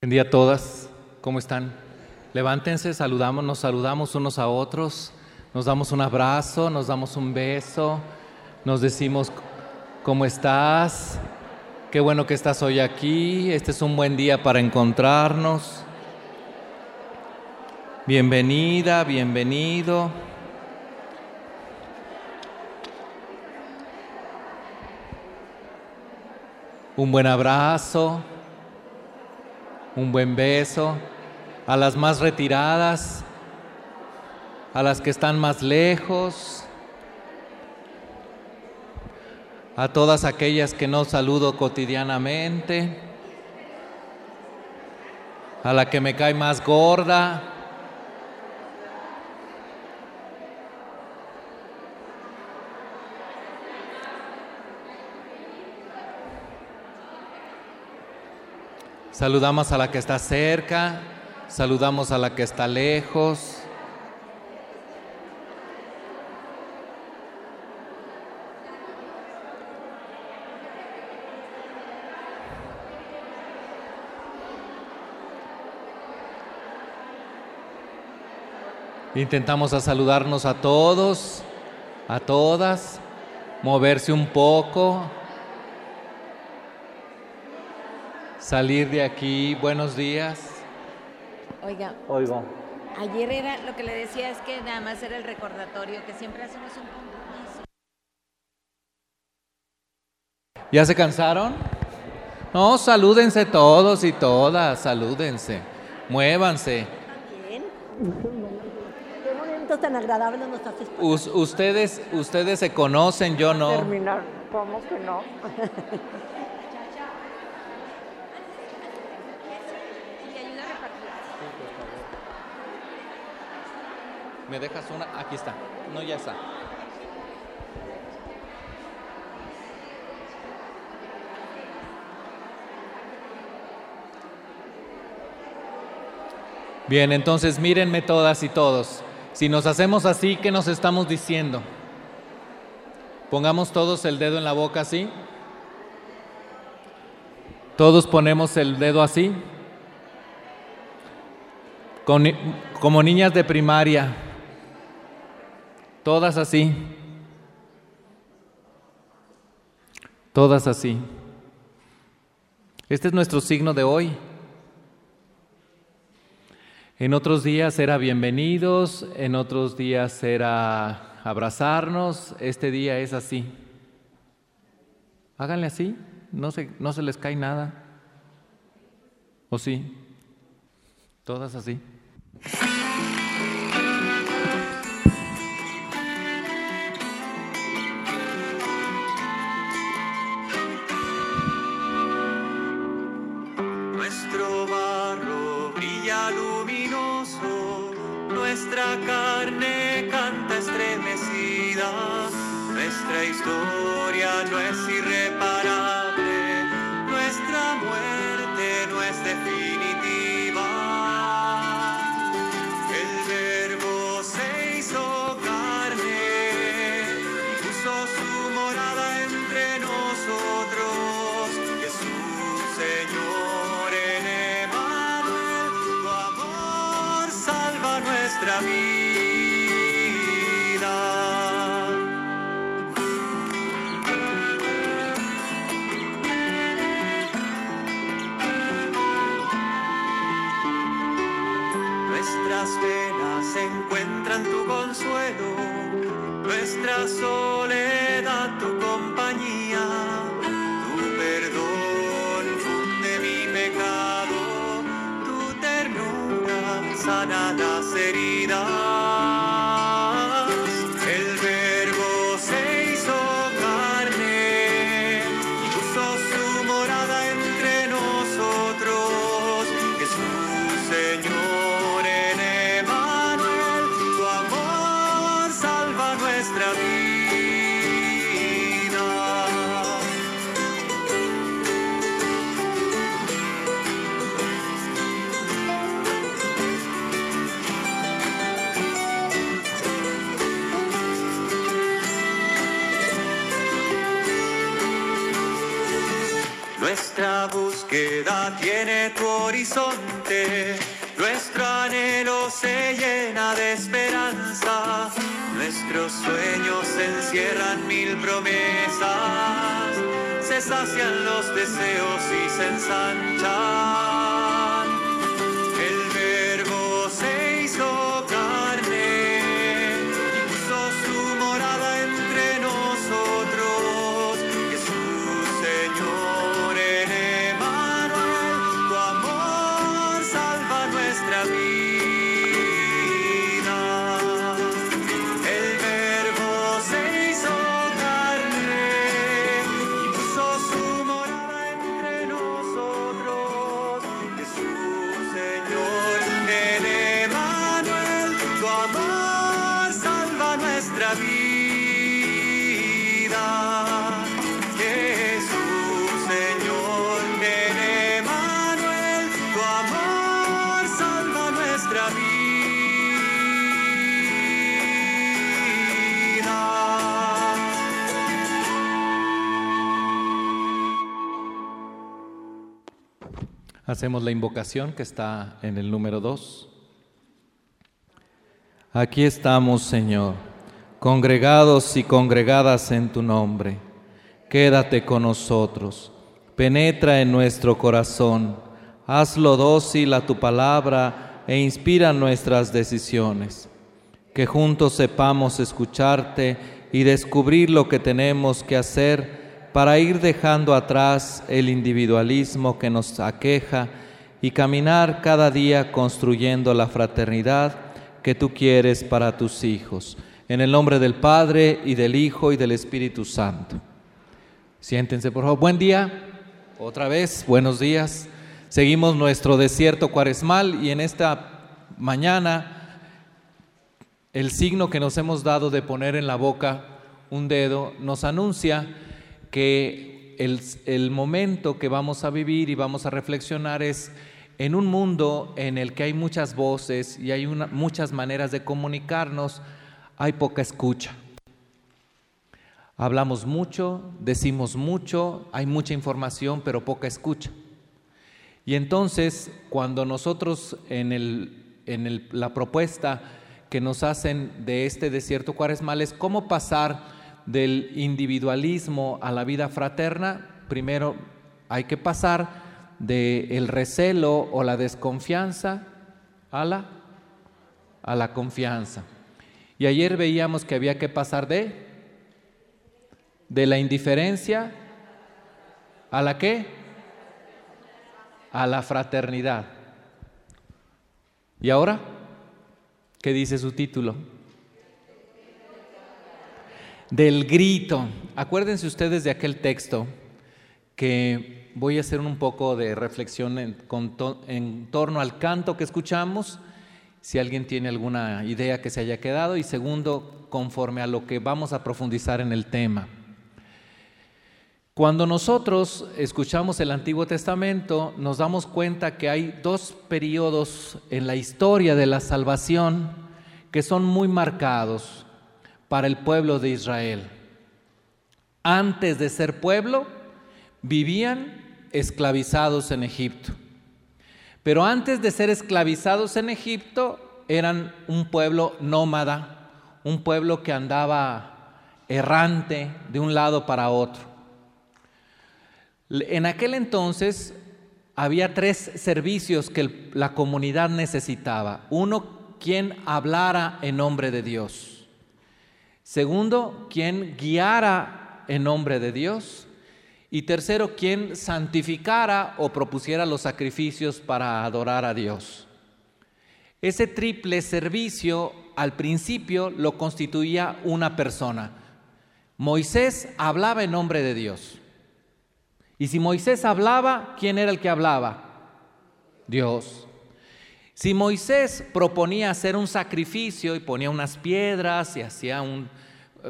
Buen día a todas, ¿cómo están? Levántense, saludamos, nos saludamos unos a otros, nos damos un abrazo, nos damos un beso, nos decimos, ¿cómo estás? Qué bueno que estás hoy aquí, este es un buen día para encontrarnos. Bienvenida, bienvenido. Un buen abrazo un buen beso, a las más retiradas, a las que están más lejos, a todas aquellas que no saludo cotidianamente, a la que me cae más gorda. Saludamos a la que está cerca, saludamos a la que está lejos. Intentamos a saludarnos a todos, a todas, moverse un poco, salir de aquí. Buenos días. Oiga, Oigo. ayer era lo que le decía es que nada más era el recordatorio que siempre hacemos un compromiso. ¿Ya se cansaron? No, salúdense todos y todas, salúdense. Muévanse. Bien. Qué momentos tan agradables nos haces ustedes, ustedes se conocen, yo no. terminar. ¿Cómo que no? Y ayuda a repartir. ¿Me dejas una? Aquí está. No, ya está. Bien, entonces mírenme todas y todos. Si nos hacemos así, ¿qué nos estamos diciendo? Pongamos todos el dedo en la boca así. Todos ponemos el dedo así. Como niñas de primaria. Todas así. Todas así. Este es nuestro signo de hoy. En otros días era bienvenidos, en otros días era abrazarnos, este día es así. Háganle así, no se, no se les cae nada. ¿O sí? Todas así. Nuestra historia no es irreparable, nuestra tiene tu horizonte, nuestro anhelo se llena de esperanza, nuestros sueños encierran mil promesas, se sacian los deseos y se ensanchan. Hacemos la invocación que está en el número 2. Aquí estamos, Señor, congregados y congregadas en tu nombre. Quédate con nosotros, penetra en nuestro corazón, hazlo dócil a tu palabra e inspira nuestras decisiones. Que juntos sepamos escucharte y descubrir lo que tenemos que hacer para ir dejando atrás el individualismo que nos aqueja y caminar cada día construyendo la fraternidad que tú quieres para tus hijos. En el nombre del Padre y del Hijo y del Espíritu Santo. Siéntense, por favor. Buen día. Otra vez, buenos días. Seguimos nuestro desierto cuaresmal y en esta mañana el signo que nos hemos dado de poner en la boca un dedo nos anuncia que el, el, momento que vamos a vivir y vamos a reflexionar es en un mundo en el que hay muchas voces y hay muchas maneras de comunicarnos, hay poca escucha. Hablamos mucho, decimos mucho, hay mucha información, pero poca escucha. Y entonces, cuando nosotros en, el, en el, la propuesta que nos hacen de este desierto cuaresmal es cómo pasar del individualismo a la vida fraterna, primero hay que pasar del el recelo o la desconfianza a la, a la confianza. Y ayer veíamos que había que pasar de, de la indiferencia a la qué? A la fraternidad. ¿Y ahora? ¿Qué dice su título? Del grito. Acuérdense ustedes de aquel texto que voy a hacer un poco de reflexión en, torno al canto que escuchamos, si alguien tiene alguna idea que se haya quedado, y segundo, conforme a lo que vamos a profundizar en el tema. Cuando nosotros escuchamos el Antiguo Testamento, nos damos cuenta que hay dos periodos en la historia de la salvación que son muy marcados para el pueblo de Israel. Antes de ser pueblo, vivían esclavizados en Egipto. Pero antes de ser esclavizados en Egipto, eran un pueblo nómada, un pueblo que andaba errante de un lado para otro. En aquel entonces había tres servicios que la comunidad necesitaba. Uno, quien hablara en nombre de Dios. Segundo, quien guiara en nombre de Dios. Y tercero, quien santificara o propusiera los sacrificios para adorar a Dios. Ese triple servicio al principio lo constituía una persona. Moisés hablaba en nombre de Dios. Y si Moisés hablaba, ¿quién era el que hablaba? Dios. Si Moisés proponía hacer un sacrificio y ponía unas piedras y hacía un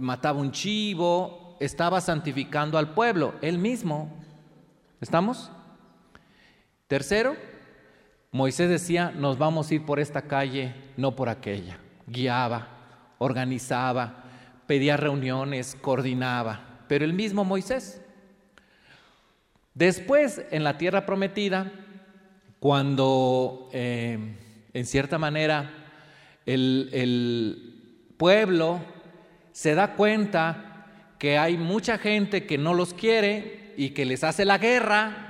mataba un chivo, estaba santificando al pueblo, él mismo. ¿Estamos? Tercero, Moisés decía, nos vamos a ir por esta calle, no por aquella. Guiaba, organizaba, pedía reuniones, coordinaba, pero el mismo Moisés. Después, en la tierra prometida, cuando eh, en cierta manera el, el pueblo se da cuenta que hay mucha gente que no los quiere y que les hace la guerra,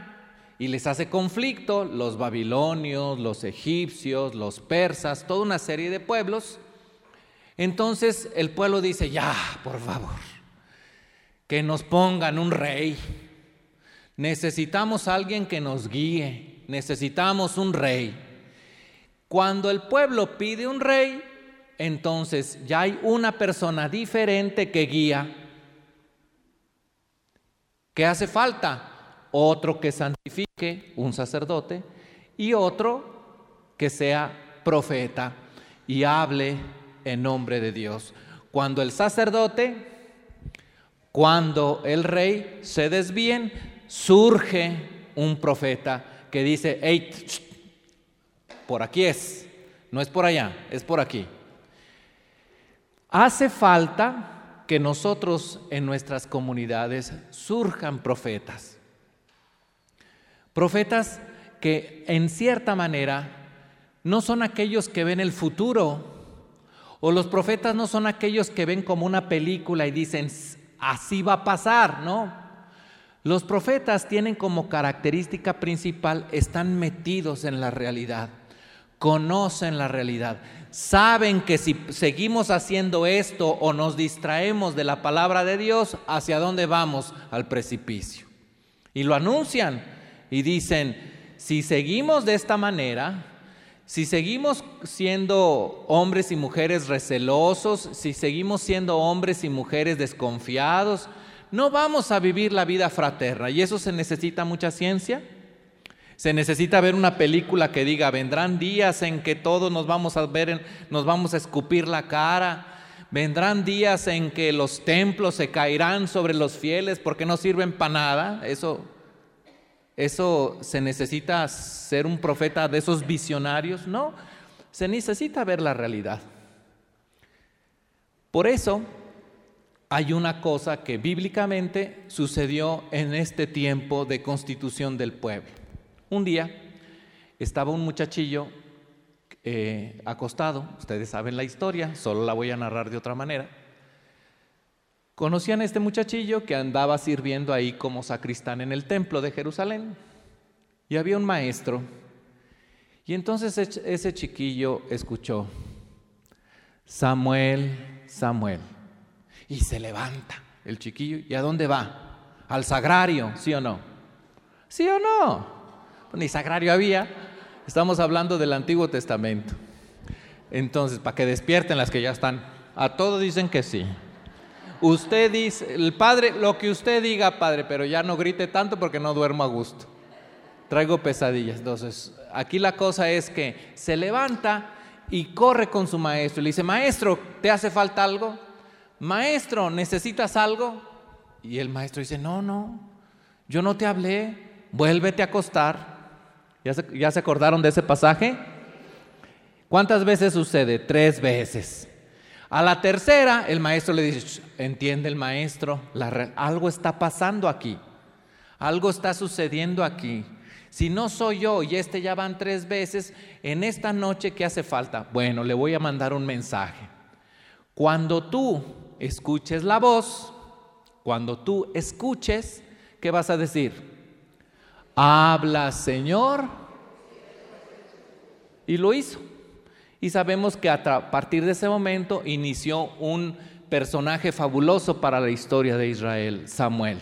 y les hace conflicto los babilonios, los egipcios, los persas, toda una serie de pueblos. Entonces el pueblo dice, ya, por favor, que nos pongan un rey. Necesitamos alguien que nos guíe, necesitamos un rey. Cuando el pueblo pide un rey, entonces ya hay una persona diferente que guía. ¿Qué hace falta? otro que santifique, un sacerdote, y otro que sea profeta y hable en nombre de Dios. Cuando el sacerdote, cuando el rey se desvíen, surge un profeta que dice, hey, por aquí es, no es por allá, es por aquí. Hace falta que nosotros en nuestras comunidades surjan profetas. Profetas que en cierta manera no son aquellos que ven el futuro, o los profetas no son aquellos que ven como una película y dicen, así va a pasar, ¿no? Los profetas tienen como característica principal, están metidos en la realidad, conocen la realidad, saben que si seguimos haciendo esto o nos distraemos de la palabra de Dios, ¿hacia dónde vamos? Al precipicio. Y lo anuncian y dicen, si seguimos de esta manera, si seguimos siendo hombres y mujeres recelosos, si seguimos siendo hombres y mujeres desconfiados, no vamos a vivir la vida fraterna. Y eso se necesita mucha ciencia. Se necesita ver una película que diga, vendrán días en que todos nos vamos a ver, nos vamos a escupir la cara. Vendrán días en que los templos se caerán sobre los fieles porque no sirven para nada. Eso eso se necesita ser un profeta de esos visionarios, no, se necesita ver la realidad. Por eso hay una cosa que bíblicamente sucedió en este tiempo de constitución del pueblo. Un día estaba un muchachillo eh, acostado, ustedes saben la historia, solo la voy a narrar de otra manera. Conocían a este muchachillo que andaba sirviendo ahí como sacristán en el templo de Jerusalén. Y había un maestro. Y entonces ese chiquillo escuchó, Samuel, Samuel. Y se levanta el chiquillo. ¿Y a dónde va? Al sagrario, ¿sí o no? ¿Sí o no? Ni sagrario había. Estamos hablando del Antiguo Testamento. Entonces, para que despierten las que ya están. A todos dicen que sí. Usted dice, el padre, lo que usted diga, padre, pero ya no grite tanto porque no duermo a gusto. Traigo pesadillas. Entonces, aquí la cosa es que se levanta y corre con su maestro. Le dice, maestro, ¿te hace falta algo? Maestro, ¿necesitas algo? Y el maestro dice, no, no, yo no te hablé, vuélvete a acostar. ¿Ya se, ¿Ya se acordaron de ese pasaje? ¿Cuántas veces sucede? Tres veces. A la tercera, el maestro le dice, entiende el maestro, algo está pasando aquí, algo está sucediendo aquí. Si no soy yo y este ya van tres veces, en esta noche, ¿qué hace falta? Bueno, le voy a mandar un mensaje. Cuando tú escuches la voz, cuando tú escuches, ¿qué vas a decir? Habla, Señor. Y lo hizo. Y sabemos que a partir de ese momento inició un personaje fabuloso para la historia de Israel, Samuel,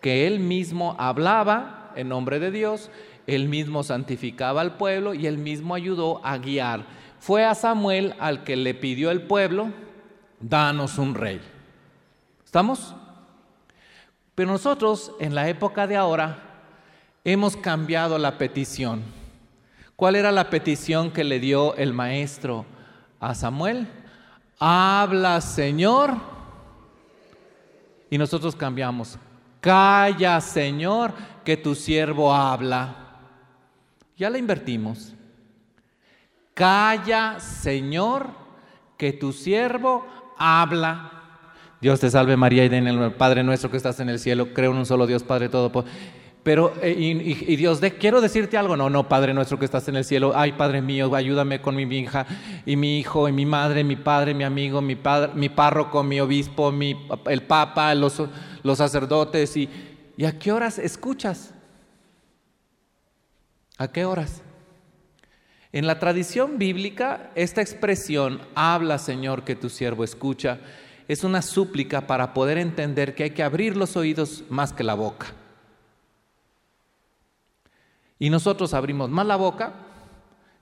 que él mismo hablaba en nombre de Dios, él mismo santificaba al pueblo y él mismo ayudó a guiar. Fue a Samuel al que le pidió el pueblo, danos un rey. ¿Estamos? Pero nosotros en la época de ahora hemos cambiado la petición. ¿Cuál era la petición que le dio el maestro a Samuel? Habla, Señor. Y nosotros cambiamos. Calla, Señor, que tu siervo habla. Ya la invertimos. Calla, Señor, que tu siervo habla. Dios te salve María y den el Padre nuestro que estás en el cielo. Creo en un solo Dios, Padre todo. Pero, eh, y, Dios, quiero decirte algo. No, no, Padre nuestro que estás en el cielo. Ay, Padre mío, ayúdame con mi hija y mi hijo y mi madre, mi padre, mi amigo, mi, padre, mi párroco, mi obispo, mi, el papa, los, los sacerdotes. Y, ¿Y a qué horas escuchas? ¿A qué horas? En la tradición bíblica, esta expresión, habla Señor que tu siervo escucha, es una súplica para poder entender que hay que abrir los oídos más que la boca. Y nosotros abrimos más la boca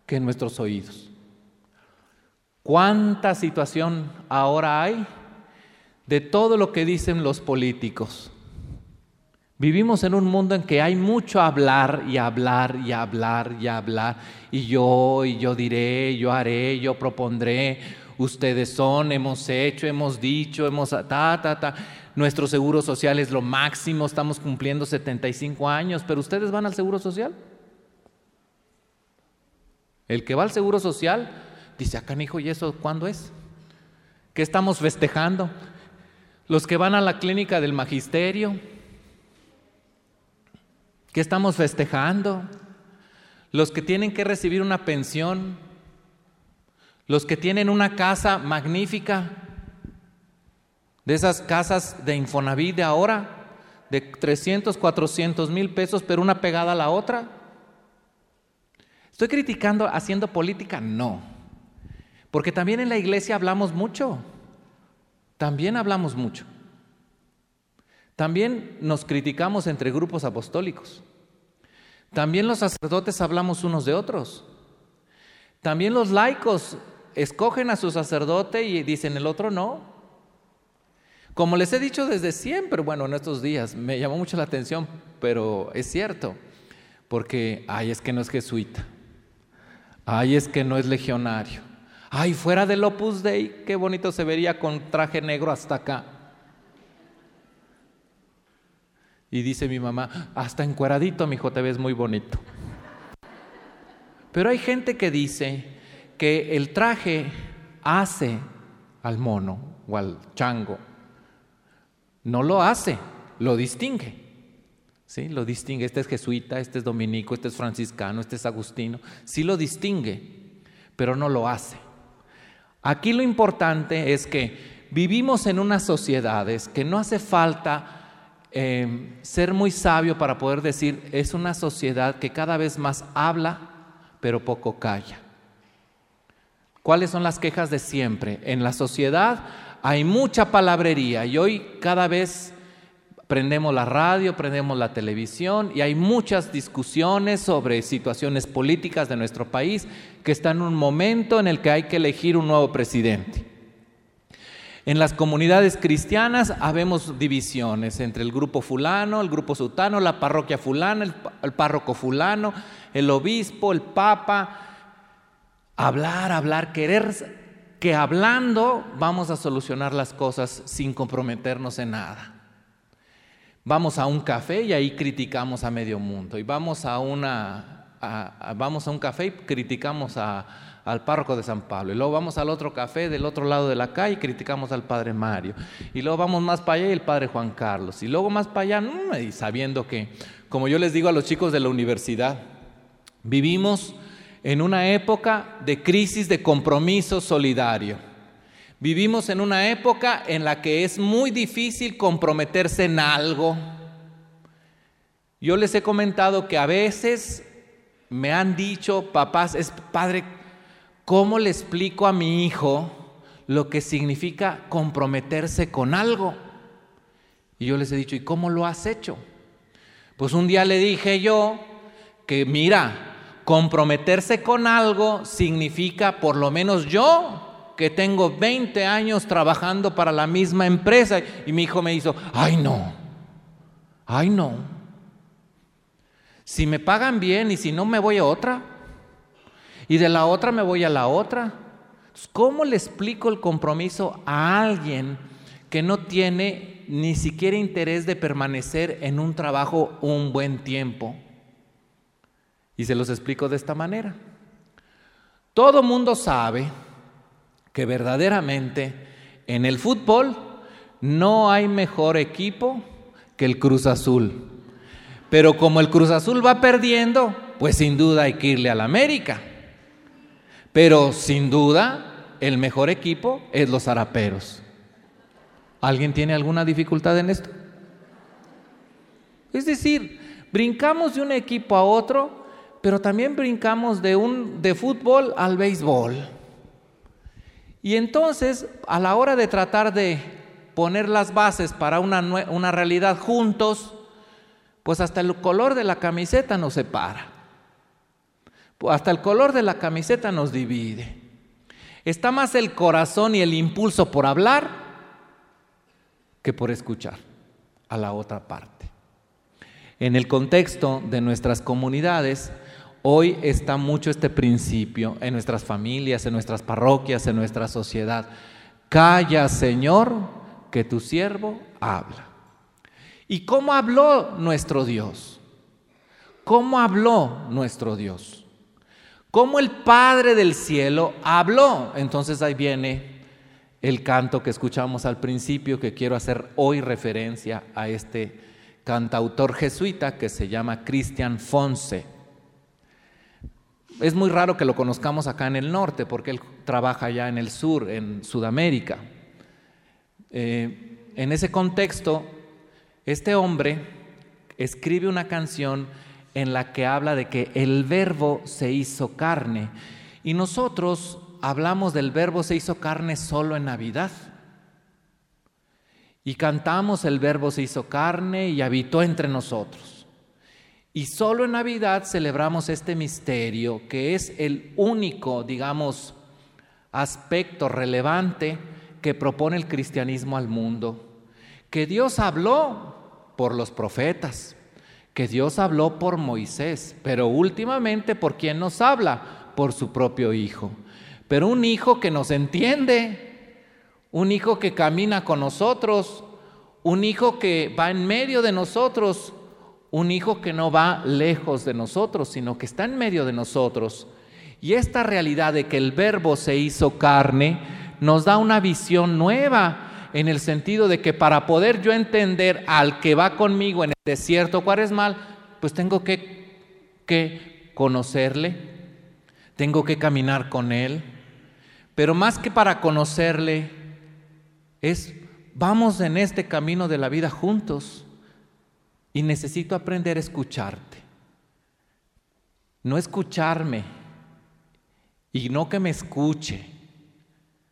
que nuestros oídos. ¿Cuánta situación ahora hay de todo lo que dicen los políticos? Vivimos en un mundo en que hay mucho hablar y hablar y hablar y hablar. Y yo, y yo diré, yo haré, yo propondré. Ustedes son, hemos hecho, hemos dicho, hemos ta, ta, ta. Nuestro seguro social es lo máximo, estamos cumpliendo 75 años, pero ustedes van al seguro social. El que va al seguro social dice, acá hijo, ¿y eso cuándo es? ¿Qué estamos festejando? Los que van a la clínica del magisterio, ¿Qué estamos festejando? Los que tienen que recibir una pensión, los que tienen una casa magnífica, de esas casas de Infonavit de ahora, de 300, 400 mil pesos, pero una pegada a la otra. ¿Estoy criticando haciendo política? No. Porque también en la iglesia hablamos mucho. También hablamos mucho. También nos criticamos entre grupos apostólicos. También los sacerdotes hablamos unos de otros. También los laicos escogen a su sacerdote y dicen el otro no. Como les he dicho desde siempre, bueno, en estos días me llamó mucho la atención, pero es cierto, porque, ay, es que no es jesuita, ay, es que no es legionario, ay, fuera del Opus Dei, qué bonito se vería con traje negro hasta acá. Y dice mi mamá, hasta encueradito, mi hijo, te ves muy bonito. Pero hay gente que dice que el traje hace al mono o al chango. No lo hace, lo distingue. ¿Sí? Lo distingue. Este es jesuita, este es dominico, este es franciscano, este es agustino. Sí lo distingue, pero no lo hace. Aquí lo importante es que vivimos en unas sociedades que no hace falta eh, ser muy sabio para poder decir, es una sociedad que cada vez más habla, pero poco calla. ¿Cuáles son las quejas de siempre? En la sociedad hay mucha palabrería y hoy cada vez prendemos la radio, prendemos la televisión y hay muchas discusiones sobre situaciones políticas de nuestro país que están en un momento en el que hay que elegir un nuevo presidente. En las comunidades cristianas habemos divisiones entre el grupo fulano, el grupo sutano, la parroquia fulana, el, el párroco fulano, el obispo, el papa. Hablar, hablar, querer que hablando vamos a solucionar las cosas sin comprometernos en nada. Vamos a un café y ahí criticamos a medio mundo. Y vamos a, una, vamos a un café y criticamos a, al párroco de San Pablo. Y luego vamos al otro café del otro lado de la calle y criticamos al padre Mario. Y luego vamos más para allá y el padre Juan Carlos. Y luego más para allá, mmm, y sabiendo que, como yo les digo a los chicos de la universidad, vivimos en una época de crisis de compromiso solidario. Vivimos en una época en la que es muy difícil comprometerse en algo. Yo les he comentado que a veces me han dicho, papás, es padre, ¿cómo le explico a mi hijo lo que significa comprometerse con algo? Y yo les he dicho, ¿y cómo lo has hecho? Pues un día le dije yo que, mira, comprometerse con algo significa, por lo menos yo, que tengo 20 años trabajando para la misma empresa. Y mi hijo me hizo, ay no, ay no. Si me pagan bien y si no me voy a otra. Y de la otra me voy a la otra. ¿Cómo le explico el compromiso a alguien que no tiene ni siquiera interés de permanecer en un trabajo un buen tiempo? Y se los explico de esta manera. Todo mundo sabe que verdaderamente en el fútbol no hay mejor equipo que el Cruz Azul. Pero como el Cruz Azul va perdiendo, pues sin duda hay que irle al América. Pero sin duda el mejor equipo es los Araperos. ¿Alguien tiene alguna dificultad en esto? Es decir, brincamos de un equipo a otro, pero también brincamos de un de fútbol al béisbol. Y entonces, a la hora de tratar de poner las bases para una, una realidad juntos, pues hasta el color de la camiseta nos separa. Hasta el color de la camiseta nos divide. Está más el corazón y el impulso por hablar que por escuchar a la otra parte. En el contexto de nuestras comunidades, hoy está mucho este principio en nuestras familias, en nuestras parroquias, en nuestra sociedad. Calla, Señor, que tu siervo habla. ¿Y cómo habló nuestro Dios? ¿Cómo habló nuestro Dios? ¿Cómo el Padre del cielo habló? Entonces ahí viene el canto que escuchamos al principio, que quiero hacer hoy referencia a este cantautor jesuita que se llama Cristian Fonse. Es muy raro que lo conozcamos acá en el norte, porque él trabaja allá en el sur, en Sudamérica. Eh, en ese contexto, este hombre escribe una canción en la que habla de que el verbo se hizo carne. Y nosotros hablamos del verbo se hizo carne solo en Navidad. Y cantamos el verbo se hizo carne y habitó entre nosotros. Y solo en Navidad celebramos este misterio que es el único, digamos, aspecto relevante que propone el cristianismo al mundo. Que Dios habló por los profetas, que Dios habló por Moisés, pero últimamente por quién nos habla, por su propio Hijo. Pero un Hijo que nos entiende, un hijo que camina con nosotros, un hijo que va en medio de nosotros, un hijo que no va lejos de nosotros, sino que está en medio de nosotros. Y esta realidad de que el verbo se hizo carne nos da una visión nueva en el sentido de que para poder yo entender al que va conmigo en el desierto cuaresmal, pues tengo que, que conocerle, tengo que caminar con él, pero más que para conocerle, es, vamos en este camino de la vida juntos y necesito aprender a escucharte. No escucharme y no que me escuche,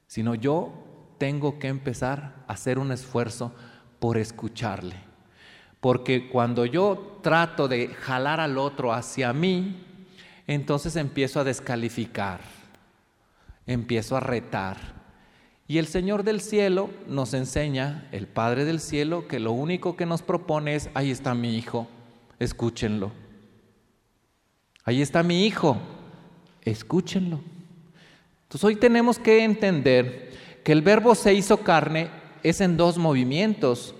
sino yo tengo que empezar a hacer un esfuerzo por escucharle. Porque cuando yo trato de jalar al otro hacia mí, entonces empiezo a descalificar, empiezo a retar, y el Señor del cielo nos enseña, el Padre del cielo, que lo único que nos propone es, ahí está mi hijo, escúchenlo. Ahí está mi hijo, escúchenlo. Entonces hoy tenemos que entender que el verbo se hizo carne es en dos movimientos.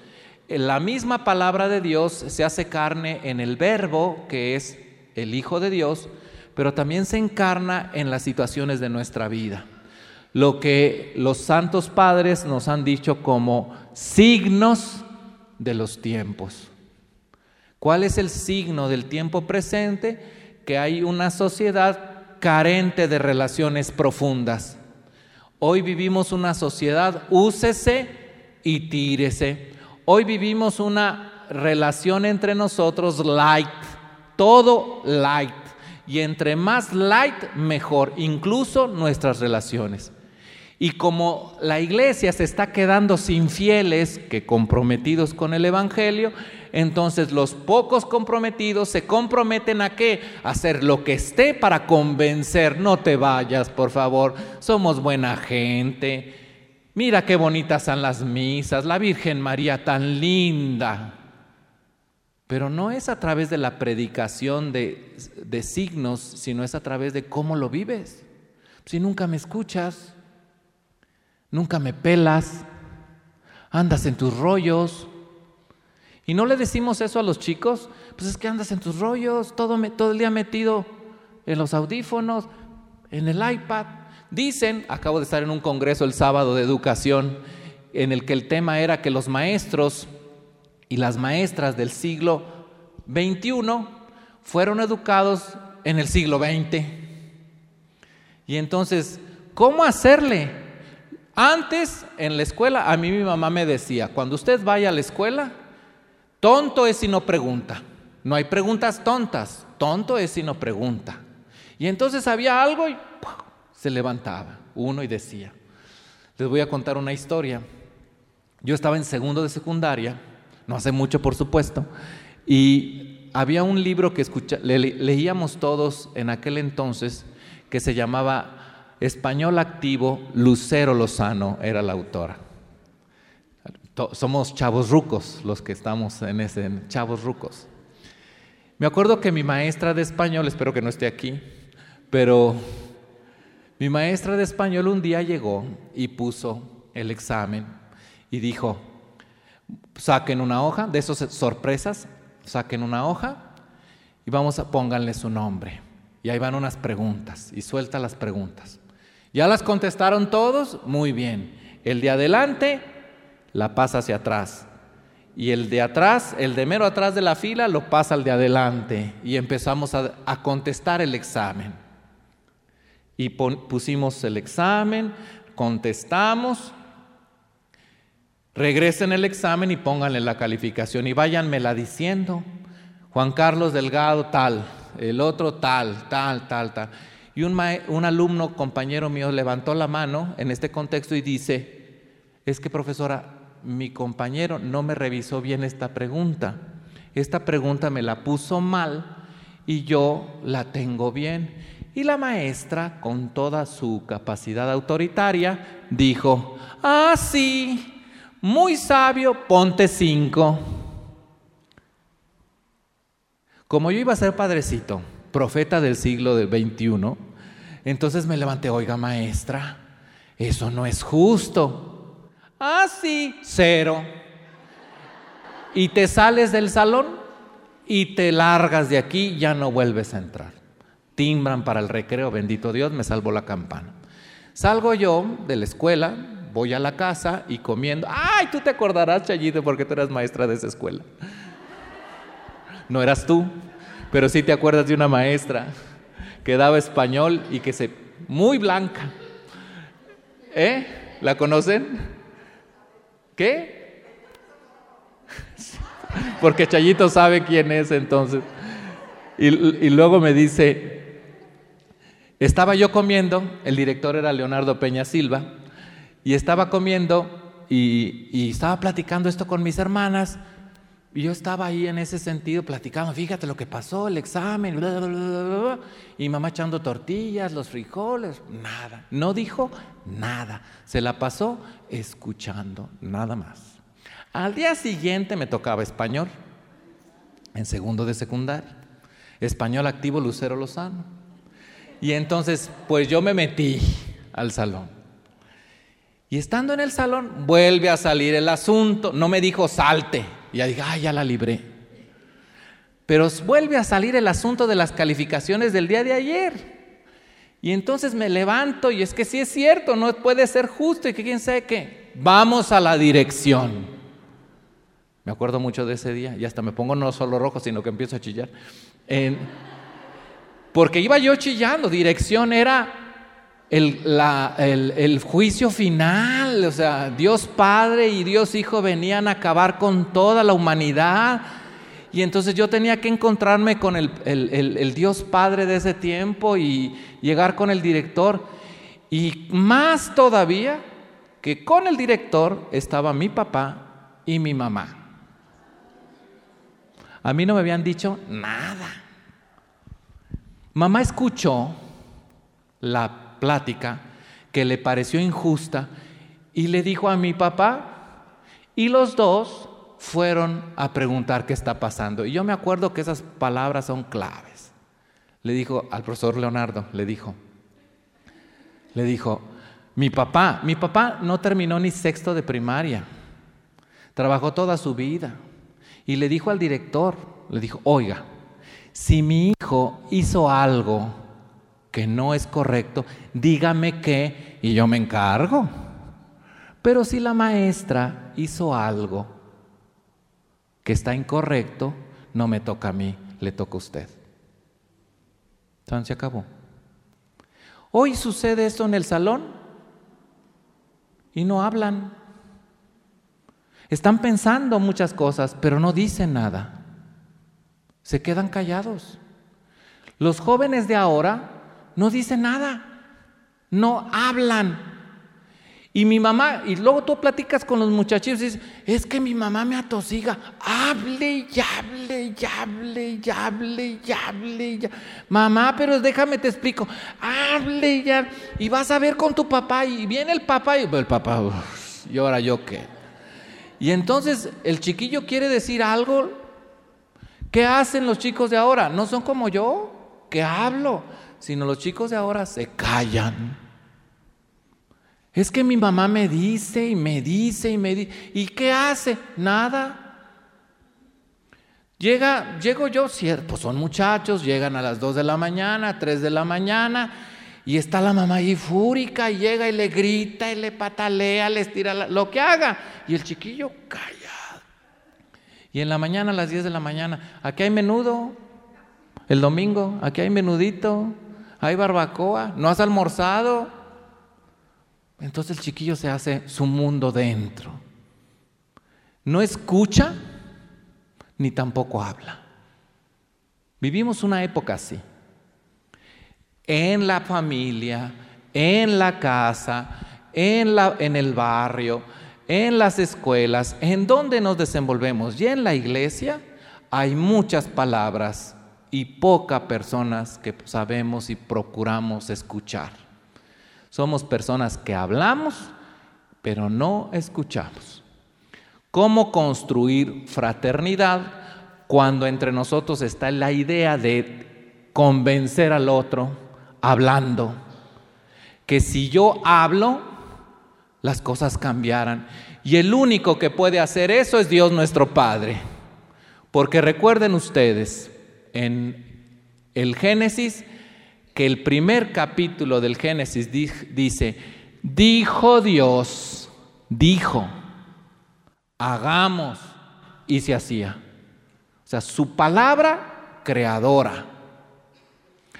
La misma palabra de Dios se hace carne en el verbo, que es el Hijo de Dios, pero también se encarna en las situaciones de nuestra vida lo que los santos padres nos han dicho como signos de los tiempos. ¿Cuál es el signo del tiempo presente? Que hay una sociedad carente de relaciones profundas. Hoy vivimos una sociedad úsese y tírese. Hoy vivimos una relación entre nosotros light, todo light. Y entre más light, mejor, incluso nuestras relaciones. Y como la iglesia se está quedando sin fieles que comprometidos con el Evangelio, entonces los pocos comprometidos se comprometen a qué? A hacer lo que esté para convencer. No te vayas, por favor. Somos buena gente. Mira qué bonitas son las misas. La Virgen María tan linda. Pero no es a través de la predicación de, de signos, sino es a través de cómo lo vives. Si nunca me escuchas nunca me pelas, andas en tus rollos. Y no le decimos eso a los chicos, pues es que andas en tus rollos, todo, todo el día metido en los audífonos, en el iPad. Dicen, acabo de estar en un congreso el sábado de educación, en el que el tema era que los maestros y las maestras del siglo XXI fueron educados en el siglo XX. Y entonces, ¿cómo hacerle? Antes en la escuela, a mí mi mamá me decía, cuando usted vaya a la escuela, tonto es si no pregunta. No hay preguntas tontas, tonto es si no pregunta. Y entonces había algo y se levantaba uno y decía. Les voy a contar una historia. Yo estaba en segundo de secundaria, no hace mucho por supuesto, y había un libro que escucha, le- leíamos todos en aquel entonces que se llamaba Español Activo, Lucero Lozano era la autora. To- Somos chavos rucos los que estamos en ese, chavos rucos. Me acuerdo que mi maestra de español, espero que no esté aquí, pero mi maestra de español un día llegó y puso el examen y dijo, saquen una hoja, de esas sorpresas, saquen una hoja y vamos a pónganle su nombre. Y ahí van unas preguntas y suelta las preguntas. ¿Ya las contestaron todos? Muy bien. El de adelante la pasa hacia atrás. Y el de atrás, el de mero atrás de la fila, lo pasa al de adelante. Y empezamos a, contestar el examen. Y pusimos el examen, contestamos. Regresen el examen y pónganle la calificación y váyanmela diciendo. Juan Carlos Delgado tal, el otro tal, tal, tal, tal. Y un, alumno, compañero mío, levantó la mano en este contexto y dice, es que profesora, mi compañero no me revisó bien esta pregunta. Esta pregunta me la puso mal y yo la tengo bien. Y la maestra, con toda su capacidad autoritaria, dijo, ah, sí, muy sabio, ponte cinco. Como yo iba a ser padrecito, profeta del siglo 21, entonces me levanté, oiga maestra, eso no es justo. Ah, sí, cero. Y te sales del salón y te largas de aquí, ya no vuelves a entrar. Timbran para el recreo, bendito Dios, me salvó la campana. Salgo yo de la escuela, voy a la casa y comiendo. Ay, tú te acordarás, Chayito, porque tú eras maestra de esa escuela. No eras tú, pero sí te acuerdas de una maestra que daba español y que se... muy blanca. ¿Eh? ¿La conocen? ¿Qué? Porque Chayito sabe quién es entonces. Y, y luego me dice, estaba yo comiendo, el director era Leonardo Peña Silva, y estaba comiendo y, y estaba platicando esto con mis hermanas, y yo estaba ahí en ese sentido platicando, fíjate lo que pasó, el examen, bla, bla, bla, y mamá echando tortillas, los frijoles, nada, no dijo nada, se la pasó escuchando, nada más. Al día siguiente me tocaba español, en segundo de secundaria, español activo Lucero Lozano. Y entonces, pues yo me metí al salón. Y estando en el salón, vuelve a salir el asunto. No me dijo salte. Y ya dije, ay, ya la libré. Pero vuelve a salir el asunto de las calificaciones del día de ayer. Y entonces me levanto y es que sí es cierto, no puede ser justo y que quién sabe qué. Vamos a la dirección. Me acuerdo mucho de ese día y hasta me pongo no solo rojo, sino que empiezo a chillar. Porque iba yo chillando, dirección era el, el- juicio final, o sea, Dios Padre y Dios Hijo venían a acabar con toda la humanidad. Y entonces yo tenía que encontrarme con el- el Dios Padre de ese tiempo y llegar con el director. Y más todavía que con el director estaba mi papá y mi mamá. A mí no me habían dicho nada. Mamá escuchó la plática que le pareció injusta y le dijo a mi papá y los dos fueron a preguntar qué está pasando. Y yo me acuerdo que esas palabras son claves. Le dijo al profesor Leonardo, le dijo, le dijo, mi papá, mi papá no terminó ni sexto de primaria, trabajó toda su vida. Y le dijo al director, le dijo, oiga, si mi hijo hizo algo que no es correcto, dígame qué y yo me encargo. Pero si la maestra hizo algo que está incorrecto, no me toca a mí, le toca a usted. Tan se acabó. Hoy sucede esto en el salón y no hablan. Están pensando muchas cosas, pero no dicen nada. Se quedan callados. Los jóvenes de ahora no dicen nada, no hablan. Y mi mamá, y luego tú platicas con los muchachos y dices, es que mi mamá me atosiga, hable y hable y hable y hable y hable. Mamá, pero déjame te explico, hable y hable. Y vas a ver con tu papá y viene el papá y el papá, y ahora yo qué. Y entonces el chiquillo quiere decir algo. ¿Qué hacen los chicos de ahora? No son como yo, que hablo, sino los chicos de ahora se callan es que mi mamá me dice y me dice y me dice. ¿Y qué hace? Nada. Llega, llego yo, pues son muchachos, llegan a las 2 de la mañana, 3 de la mañana, y está la mamá ahí fúrica, y llega y le grita y le patalea, le estira lo que haga. Y el chiquillo calla. Y en la mañana, a las 10 de la mañana, aquí hay menudo, el domingo, aquí hay menudito, hay barbacoa, no has almorzado. Entonces el chiquillo se hace su mundo dentro. No escucha ni tampoco habla. Vivimos una época así. En la familia, en la casa, en, la, en el barrio, en las escuelas, en donde nos desenvolvemos y en la iglesia, hay muchas palabras y pocas personas que sabemos y procuramos escuchar. Somos personas que hablamos, pero no escuchamos. ¿Cómo construir fraternidad cuando entre nosotros está la idea de convencer al otro hablando? Que si yo hablo, las cosas cambiarán. Y el único que puede hacer eso es Dios nuestro Padre. Porque recuerden ustedes, en el Génesis que el primer capítulo del Génesis dice, dijo Dios, dijo, hagamos, y se hacía. O sea, su palabra creadora.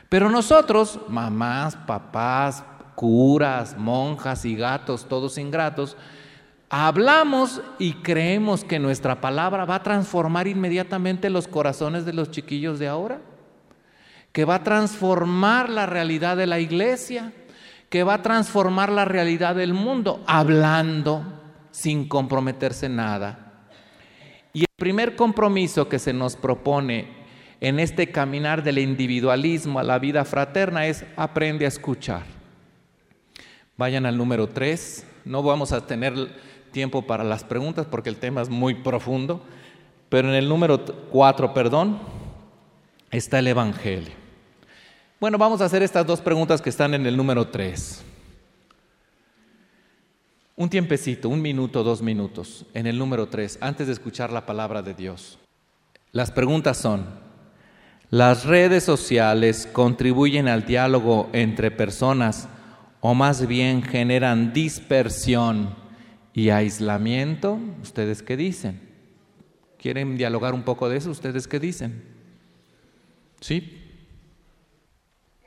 Pero nosotros, mamás, papás, curas, monjas y gatos, todos ingratos, hablamos y creemos que nuestra palabra va a transformar inmediatamente los corazones de los chiquillos de ahora que va a transformar la realidad de la iglesia, que va a transformar la realidad del mundo, hablando sin comprometerse nada. Y el primer compromiso que se nos propone en este caminar del individualismo a la vida fraterna es aprende a escuchar. Vayan al número 3, no vamos a tener tiempo para las preguntas porque el tema es muy profundo, pero en el número 4, perdón, está el Evangelio. Bueno, vamos a hacer estas dos preguntas que están en el número 3. Un tiempecito, un minuto, dos minutos, en el número 3, antes de escuchar la palabra de Dios. Las preguntas son, ¿las redes sociales contribuyen al diálogo entre personas o más bien generan dispersión y aislamiento? ¿Ustedes qué dicen? ¿Quieren dialogar un poco de eso? ¿Ustedes qué dicen? ¿Sí?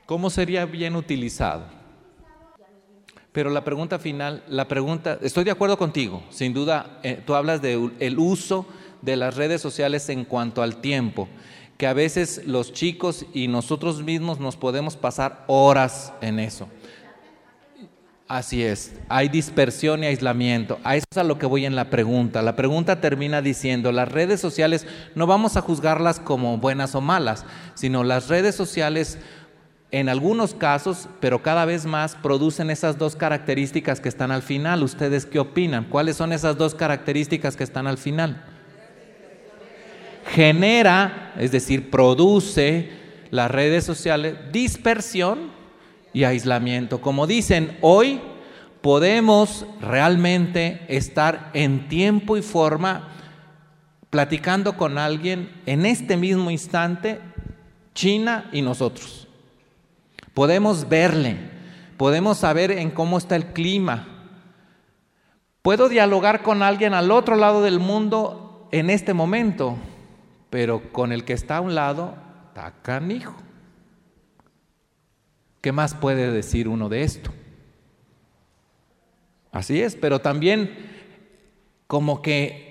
¿Cómo sería bien utilizado? Pero la pregunta final, la pregunta, estoy de acuerdo contigo, sin duda, eh, tú hablas del el uso de las redes sociales en cuanto al tiempo, que a veces los chicos y nosotros mismos nos podemos pasar horas en eso. Así es, hay dispersión y aislamiento. A eso es a lo que voy en la pregunta. La pregunta termina diciendo, las redes sociales no vamos a juzgarlas como buenas o malas, sino las redes sociales en algunos casos, pero cada vez más, producen esas dos características que están al final. ¿Ustedes qué opinan? ¿Cuáles son esas dos características que están al final? Genera, es decir, produce las redes sociales dispersión y aislamiento. Como dicen, hoy podemos realmente estar en tiempo y forma platicando con alguien en este mismo instante, China y nosotros. Podemos verle, podemos saber en cómo está el clima. Puedo dialogar con alguien al otro lado del mundo en este momento. pero con el que está a un lado, está canijo. ¿Qué más puede decir uno de esto? Así es, pero también como que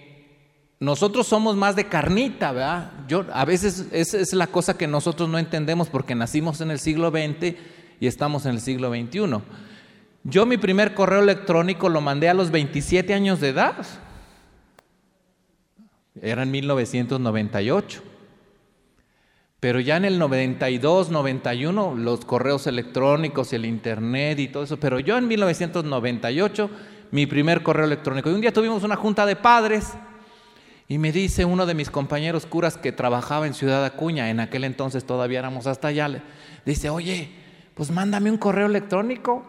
nosotros somos más de carnita, ¿verdad? Yo, a veces esa es la cosa que nosotros no entendemos porque nacimos en el siglo XX y estamos en el siglo XXI. Yo mi primer correo electrónico lo mandé a los 27 años de edad. Era en 1998. Pero ya en el 92, 91, los correos electrónicos y el internet y todo eso. Pero yo en 1998, mi primer correo electrónico. Y un día tuvimos una junta de padres y me dice uno de mis compañeros curas que trabajaba en Ciudad Acuña, en aquel entonces todavía éramos hasta allá, dice, oye, pues mándame un correo electrónico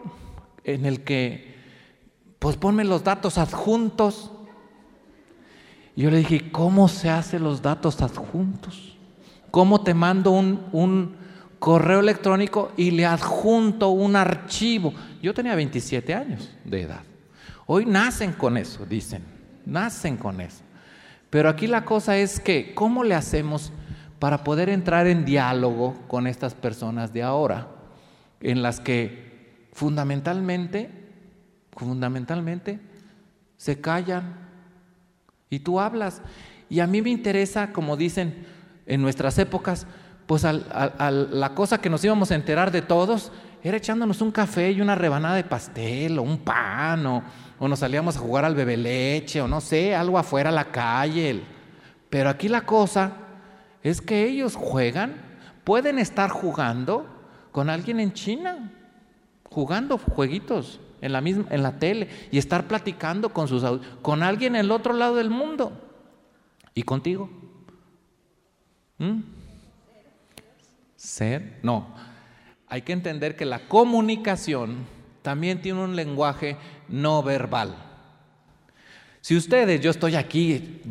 en el que, pues ponme los datos adjuntos. Y yo le dije, ¿cómo se hacen los datos adjuntos? ¿Cómo te mando un, correo electrónico y le adjunto un archivo? Yo tenía 27 años de edad. Hoy nacen con eso, dicen, nacen con eso. Pero aquí la cosa es que, ¿cómo le hacemos para poder entrar en diálogo con estas personas de ahora, en las que fundamentalmente, fundamentalmente, se callan y tú hablas? Y a mí me interesa, como dicen, en nuestras épocas, pues la cosa que nos íbamos a enterar de todos era echándonos un café y una rebanada de pastel o un pan o, nos salíamos a jugar al bebé leche o no sé, algo afuera a la calle. Pero aquí la cosa es que ellos juegan, pueden estar jugando con alguien en China, jugando jueguitos en la, misma, en la tele y estar platicando con, sus, con alguien en el otro lado del mundo y contigo. ¿Mm? Ser, no. Hay que entender que la comunicación también tiene un lenguaje no verbal. Si ustedes, yo estoy aquí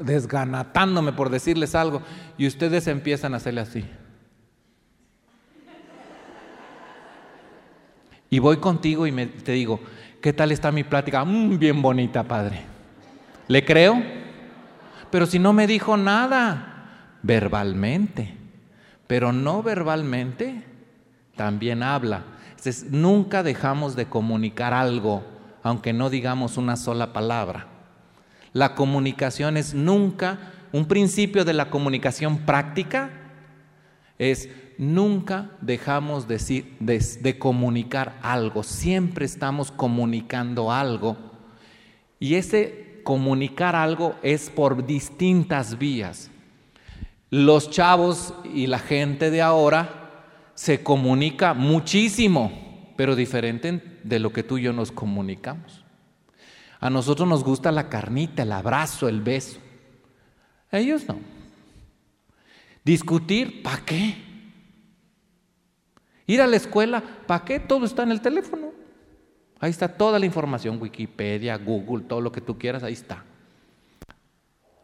desganatándome por decirles algo y ustedes empiezan a hacerle así. Y voy contigo y te digo, ¿qué tal está mi plática? Mm, bien bonita, padre. ¿Le creo? Pero si no me dijo nada, verbalmente, pero no verbalmente también habla. nunca dejamos de comunicar algo, aunque no digamos una sola palabra. La comunicación es nunca, un principio de la comunicación práctica es nunca dejamos de, de comunicar algo, siempre estamos comunicando algo. Y ese comunicar algo es por distintas vías. Los chavos y la gente de ahora se comunica muchísimo, pero diferente de lo que tú y yo nos comunicamos. A nosotros nos gusta la carnita, el abrazo, el beso. Ellos no. Discutir, ¿para qué? Ir a la escuela, ¿para qué? Todo está en el teléfono. Ahí está toda la información, Wikipedia, Google, todo lo que tú quieras, ahí está.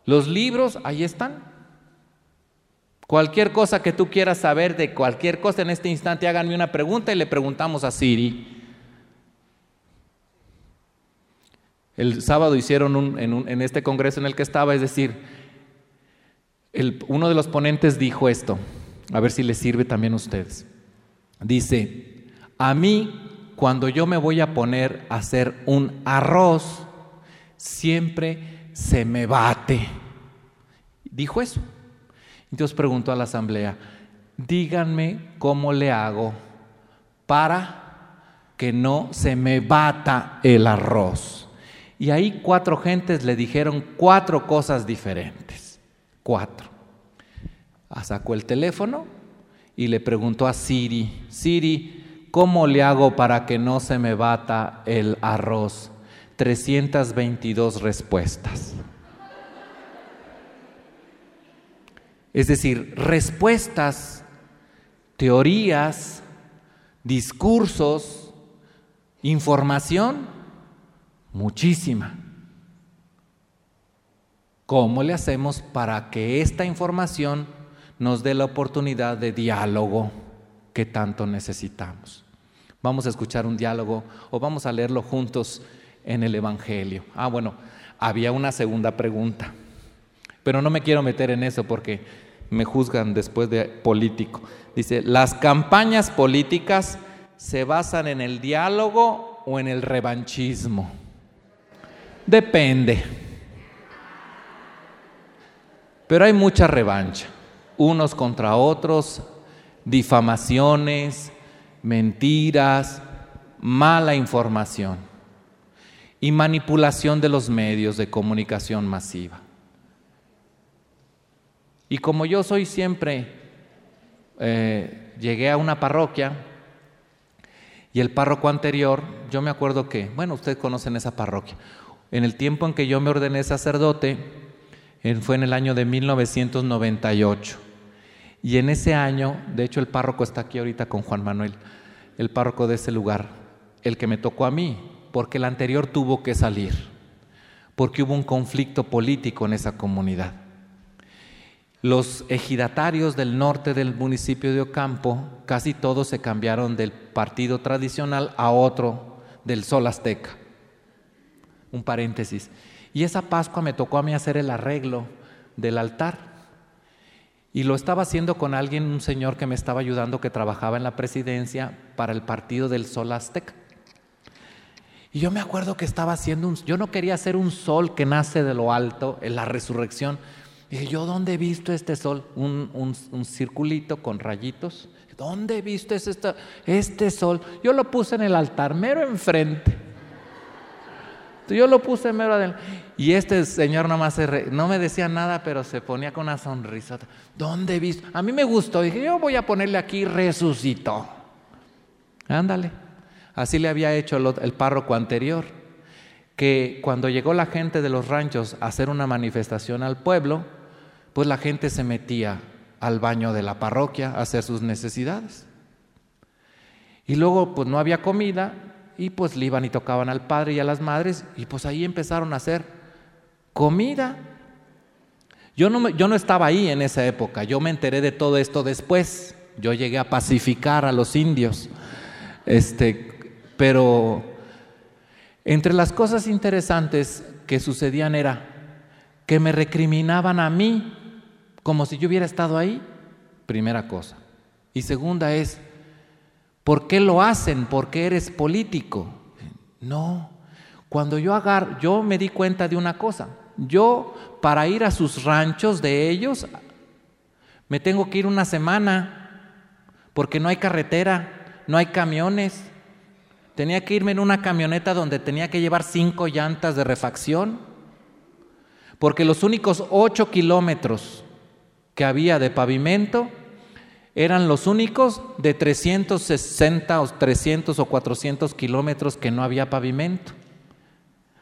Los libros, ahí están. Cualquier cosa que tú quieras saber de cualquier cosa en este instante, háganme una pregunta y le preguntamos a Siri. El sábado hicieron en, este congreso en el que estaba, es decir, uno de los ponentes dijo esto, a ver si les sirve también a ustedes. Dice, a mí cuando yo me voy a poner a hacer un arroz, siempre se me bate. Dijo eso. Dios preguntó a la asamblea, díganme cómo le hago para que no se me bata el arroz. Y ahí cuatro gentes le dijeron cuatro cosas diferentes. Cuatro. Ah, sacó el teléfono y le preguntó a Siri, Siri, ¿cómo le hago para que no se me bata el arroz? 322 respuestas. Es decir, respuestas, teorías, discursos, información, muchísima. ¿Cómo le hacemos para que esta información nos dé la oportunidad de diálogo que tanto necesitamos? Vamos a escuchar un diálogo o vamos a leerlo juntos en el Evangelio. Ah, bueno, había una segunda pregunta. Pero no me quiero meter en eso porque me juzgan después de político. Dice, las campañas políticas se basan en el diálogo o en el revanchismo. Depende. Pero hay mucha revancha, unos contra otros, difamaciones, mentiras, mala información y manipulación de los medios de comunicación masiva. Y como yo soy siempre, eh, llegué a una parroquia y el párroco anterior, yo me acuerdo que, bueno, ustedes conocen esa parroquia, en el tiempo en que yo me ordené sacerdote, fue en el año de 1998. Y en ese año, de hecho el párroco está aquí ahorita con Juan Manuel, el párroco de ese lugar, el que me tocó a mí, porque el anterior tuvo que salir, porque hubo un conflicto político en esa comunidad. Los ejidatarios del norte del municipio de Ocampo, casi todos se cambiaron del partido tradicional a otro, del Sol Azteca. Un paréntesis. Y esa Pascua me tocó a mí hacer el arreglo del altar. Y lo estaba haciendo con alguien, un señor que me estaba ayudando, que trabajaba en la presidencia para el partido del Sol Azteca. Y yo me acuerdo que estaba haciendo un, yo no quería hacer un sol que nace de lo alto, en la resurrección. Dije, ¿yo dónde he visto este sol? Un, un, circulito con rayitos. ¿Dónde he visto este, este sol? Yo lo puse en el altar, mero enfrente. Yo lo puse mero adelante. Y este señor nomás se no me decía nada, pero se ponía con una sonrisa. ¿Dónde he visto? A mí me gustó. Dije, yo voy a ponerle aquí resucitó. Ándale. Así le había hecho el, el párroco anterior. Que cuando llegó la gente de los ranchos a hacer una manifestación al pueblo, pues la gente se metía al baño de la parroquia a hacer sus necesidades. Y luego, pues no había comida, y pues le iban y tocaban al padre y a las madres y pues ahí empezaron a hacer comida. Yo no, yo no estaba ahí en esa época, yo me enteré de todo esto después. Yo llegué a pacificar a los indios. Este, pero entre las cosas interesantes que sucedían era que me recriminaban a mí como si yo hubiera estado ahí, primera cosa. Y segunda es, ¿Por qué lo hacen? Porque eres político. No. Cuando yo agar, yo me di cuenta de una cosa. Yo para ir a sus ranchos de ellos me tengo que ir una semana porque no hay carretera, no hay camiones. Tenía que irme en una camioneta donde tenía que llevar cinco llantas de refacción, porque los únicos ocho kilómetros que había de pavimento eran los únicos de 360 o 300 o 400 kilómetros que no había pavimento.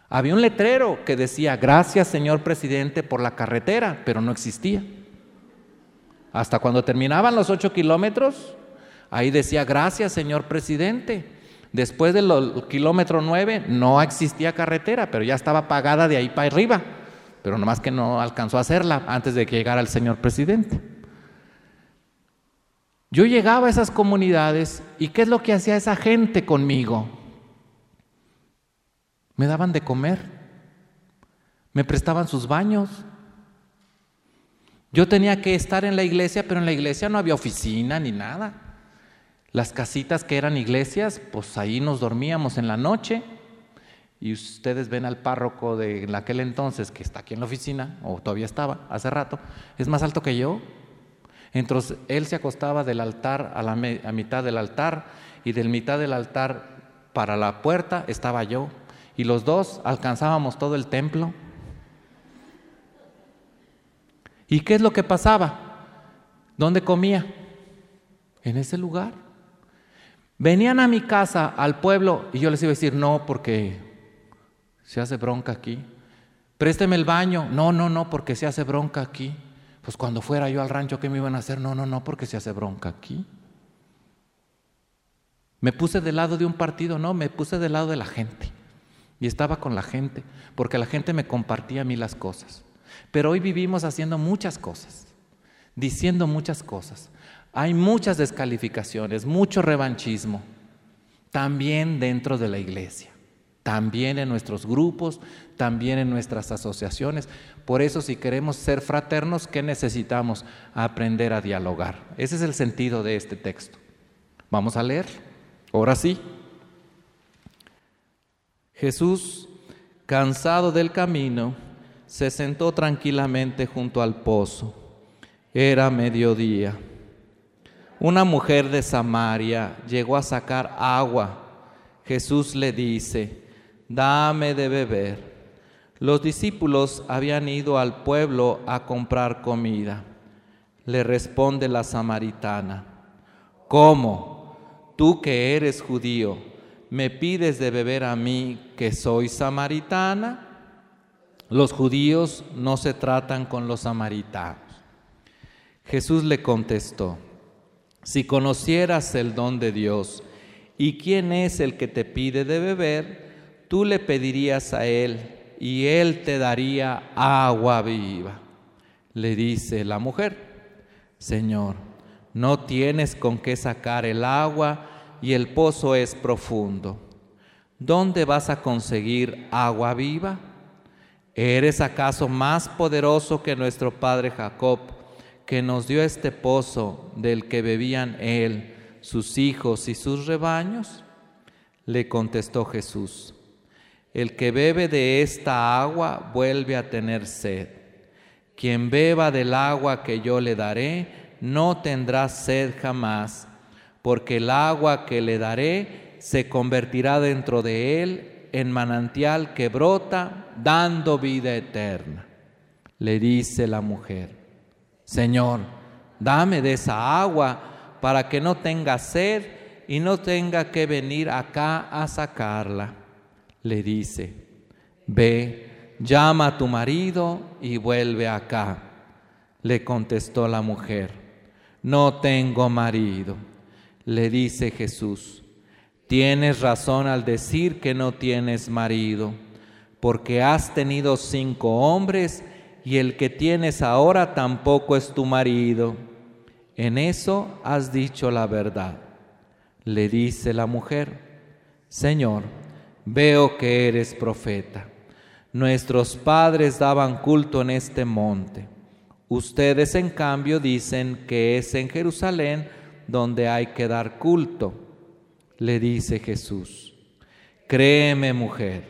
Había un letrero que decía, gracias señor presidente por la carretera, pero no existía. Hasta cuando terminaban los 8 kilómetros, ahí decía, gracias señor presidente. Después del kilómetro 9 no existía carretera, pero ya estaba pagada de ahí para arriba, pero nomás que no alcanzó a hacerla antes de que llegara el señor presidente. Yo llegaba a esas comunidades y ¿qué es lo que hacía esa gente conmigo? Me daban de comer, me prestaban sus baños. Yo tenía que estar en la iglesia, pero en la iglesia no había oficina ni nada. Las casitas que eran iglesias, pues ahí nos dormíamos en la noche. Y ustedes ven al párroco de aquel entonces, que está aquí en la oficina, o todavía estaba, hace rato, es más alto que yo. Entonces él se acostaba del altar a la a mitad del altar y del mitad del altar para la puerta estaba yo y los dos alcanzábamos todo el templo. ¿Y qué es lo que pasaba? ¿Dónde comía? En ese lugar. Venían a mi casa, al pueblo, y yo les iba a decir, no, porque se hace bronca aquí. Présteme el baño. No, no, no, porque se hace bronca aquí. Pues cuando fuera yo al rancho, ¿qué me iban a hacer? No, no, no, porque se hace bronca aquí. Me puse del lado de un partido, no, me puse del lado de la gente. Y estaba con la gente, porque la gente me compartía a mí las cosas. Pero hoy vivimos haciendo muchas cosas, diciendo muchas cosas. Hay muchas descalificaciones, mucho revanchismo, también dentro de la iglesia. También en nuestros grupos, también en nuestras asociaciones. Por eso si queremos ser fraternos, ¿qué necesitamos? Aprender a dialogar. Ese es el sentido de este texto. Vamos a leer. Ahora sí. Jesús, cansado del camino, se sentó tranquilamente junto al pozo. Era mediodía. Una mujer de Samaria llegó a sacar agua. Jesús le dice, dame de beber. Los discípulos habían ido al pueblo a comprar comida. Le responde la samaritana, ¿cómo? Tú que eres judío, ¿me pides de beber a mí que soy samaritana? Los judíos no se tratan con los samaritanos. Jesús le contestó, si conocieras el don de Dios y quién es el que te pide de beber, tú le pedirías a él y él te daría agua viva. Le dice la mujer, Señor, no tienes con qué sacar el agua y el pozo es profundo. ¿Dónde vas a conseguir agua viva? ¿Eres acaso más poderoso que nuestro padre Jacob, que nos dio este pozo del que bebían él, sus hijos y sus rebaños? Le contestó Jesús, el que bebe de esta agua vuelve a tener sed. Quien beba del agua que yo le daré, no tendrá sed jamás, porque el agua que le daré se convertirá dentro de él en manantial que brota, dando vida eterna. Le dice la mujer, Señor, dame de esa agua para que no tenga sed y no tenga que venir acá a sacarla le dice, ve, llama a tu marido y vuelve acá. Le contestó la mujer, no tengo marido. Le dice Jesús, tienes razón al decir que no tienes marido, porque has tenido cinco hombres y el que tienes ahora tampoco es tu marido. En eso has dicho la verdad. Le dice la mujer, Señor, veo que eres profeta. Nuestros padres daban culto en este monte. Ustedes en cambio dicen que es en Jerusalén donde hay que dar culto. Le dice Jesús, créeme mujer,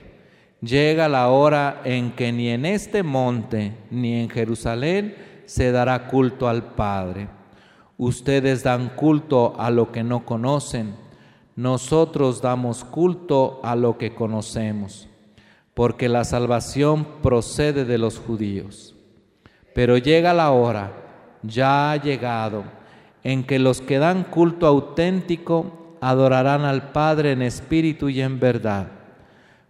llega la hora en que ni en este monte ni en Jerusalén se dará culto al Padre. Ustedes dan culto a lo que no conocen nosotros damos culto a lo que conocemos, porque la salvación procede de los judíos. Pero llega la hora, ya ha llegado, en que los que dan culto auténtico adorarán al Padre en espíritu y en verdad,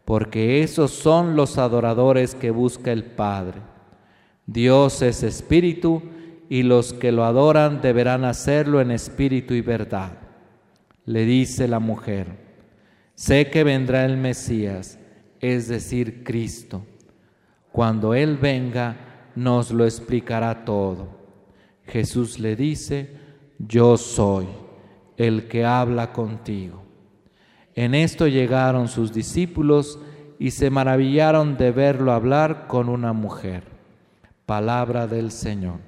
porque esos son los adoradores que busca el Padre. Dios es espíritu y los que lo adoran deberán hacerlo en espíritu y verdad le dice la mujer, sé que vendrá el Mesías, es decir, Cristo. Cuando Él venga, nos lo explicará todo. Jesús le dice, yo soy el que habla contigo. En esto llegaron sus discípulos y se maravillaron de verlo hablar con una mujer. Palabra del Señor.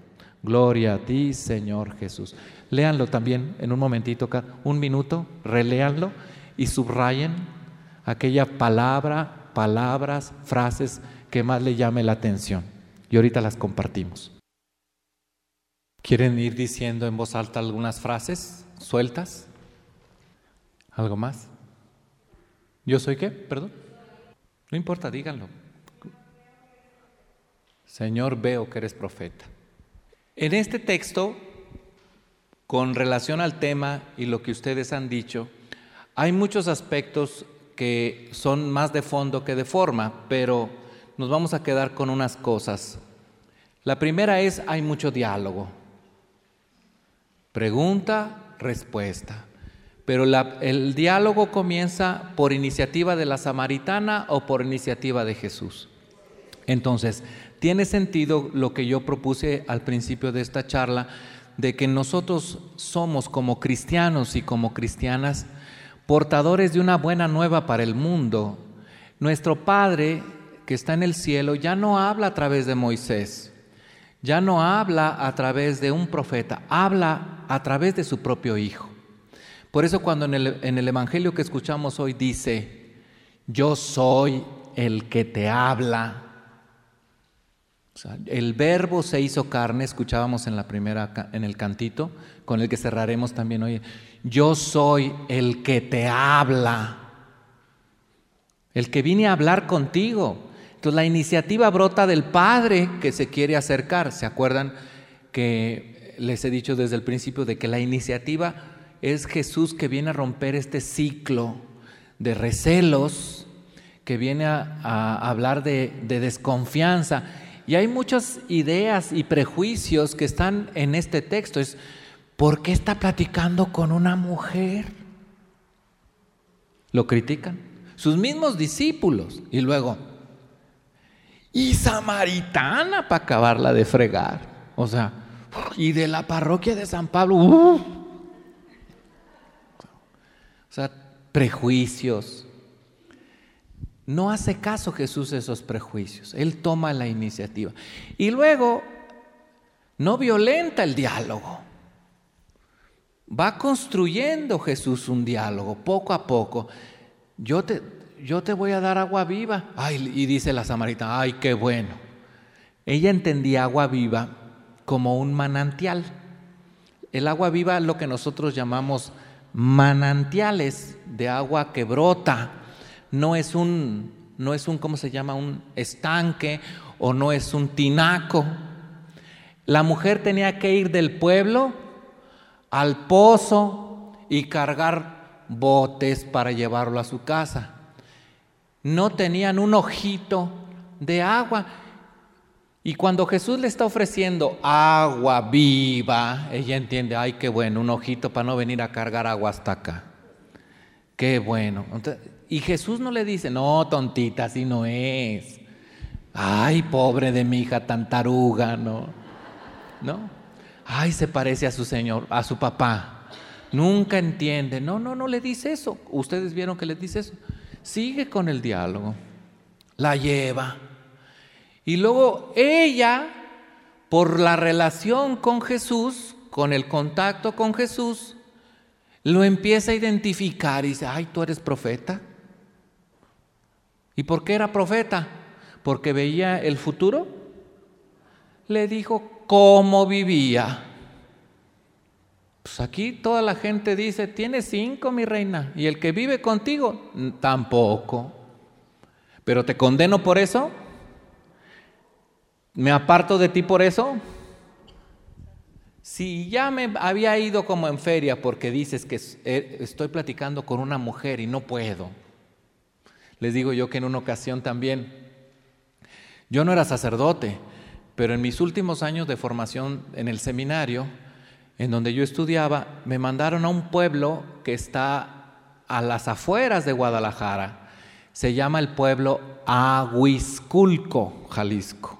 Gloria a ti, Señor Jesús. Léanlo también en un momentito, un minuto, reléanlo y subrayen aquella palabra, palabras, frases que más le llame la atención. Y ahorita las compartimos. ¿Quieren ir diciendo en voz alta algunas frases sueltas? ¿Algo más? ¿Yo soy qué? Perdón. No importa, díganlo. Señor, veo que eres profeta. En este texto con relación al tema y lo que ustedes han dicho, hay muchos aspectos que son más de fondo que de forma, pero nos vamos a quedar con unas cosas. La primera es, hay mucho diálogo. Pregunta, respuesta. Pero el diálogo comienza por iniciativa de la samaritana o por iniciativa de Jesús. Entonces, tiene sentido lo que yo propuse al principio de esta charla, de que nosotros somos como cristianos y como cristianas portadores de una buena nueva para el mundo, Nuestro Padre que está en el cielo ya no habla a través de Moisés, ya no habla a través de un profeta, habla a través de su propio Hijo. Por eso cuando en el, en el Evangelio que escuchamos hoy dice, yo soy el que te habla. El verbo se hizo carne, escuchábamos en la primera en el cantito, con el que cerraremos también hoy. Yo soy el que te habla. El que vine a hablar contigo. Entonces la iniciativa brota del Padre que se quiere acercar. ¿Se acuerdan que les he dicho desde el principio de que la iniciativa es Jesús que viene a romper este ciclo de recelos, que viene a, hablar de, de desconfianza. Y hay muchas ideas y prejuicios que están en este texto. Es, ¿por qué está platicando con una mujer? Lo critican. Sus mismos discípulos. Y luego, y samaritana para acabarla de fregar. O sea, y de la parroquia de San Pablo. O sea, prejuicios. No hace caso Jesús a esos prejuicios. Él toma la iniciativa. Y luego, no violenta el diálogo. Va construyendo Jesús un diálogo poco a poco. Yo te, yo te voy a dar agua viva. Ay, y dice la samaritana, ay, qué bueno. Ella entendía agua viva como un manantial. El agua viva es lo que nosotros llamamos manantiales de agua que brota. No es un, no es un, ¿cómo se llama? Un estanque o no es un tinaco. La mujer tenía que ir del pueblo al pozo y cargar botes para llevarlo a su casa no tenían un ojito de agua. Y cuando Jesús le está ofreciendo agua viva, ella entiende, ay, qué bueno, un ojito para no venir a cargar agua hasta acá. Qué bueno. Y Jesús no le dice, no, tontita, así no es. Ay, pobre de mi hija tan taruga, ¿no? ¿No? Ay, se parece a su señor, a su papá. Nunca entiende. No, no, no le dice eso. Ustedes vieron que le dice eso sigue con el diálogo, la lleva. Y luego ella, por la relación con Jesús, con el contacto con Jesús, lo empieza a identificar y dice, ay, tú eres profeta. ¿Y por qué era profeta? Porque veía el futuro. Le dijo cómo vivía. Pues aquí toda la gente dice, tiene cinco, mi reina, y el que vive contigo, tampoco. Pero te condeno por eso, me aparto de ti por eso. Si ya me había ido como en feria porque dices que eh, estoy platicando con una mujer y no puedo, les digo yo que en una ocasión también, yo no era sacerdote, pero en mis últimos años de formación en el seminario, en donde yo estudiaba, me mandaron a un pueblo que está a las afueras de Guadalajara. Se llama el pueblo Aguisculco, Jalisco,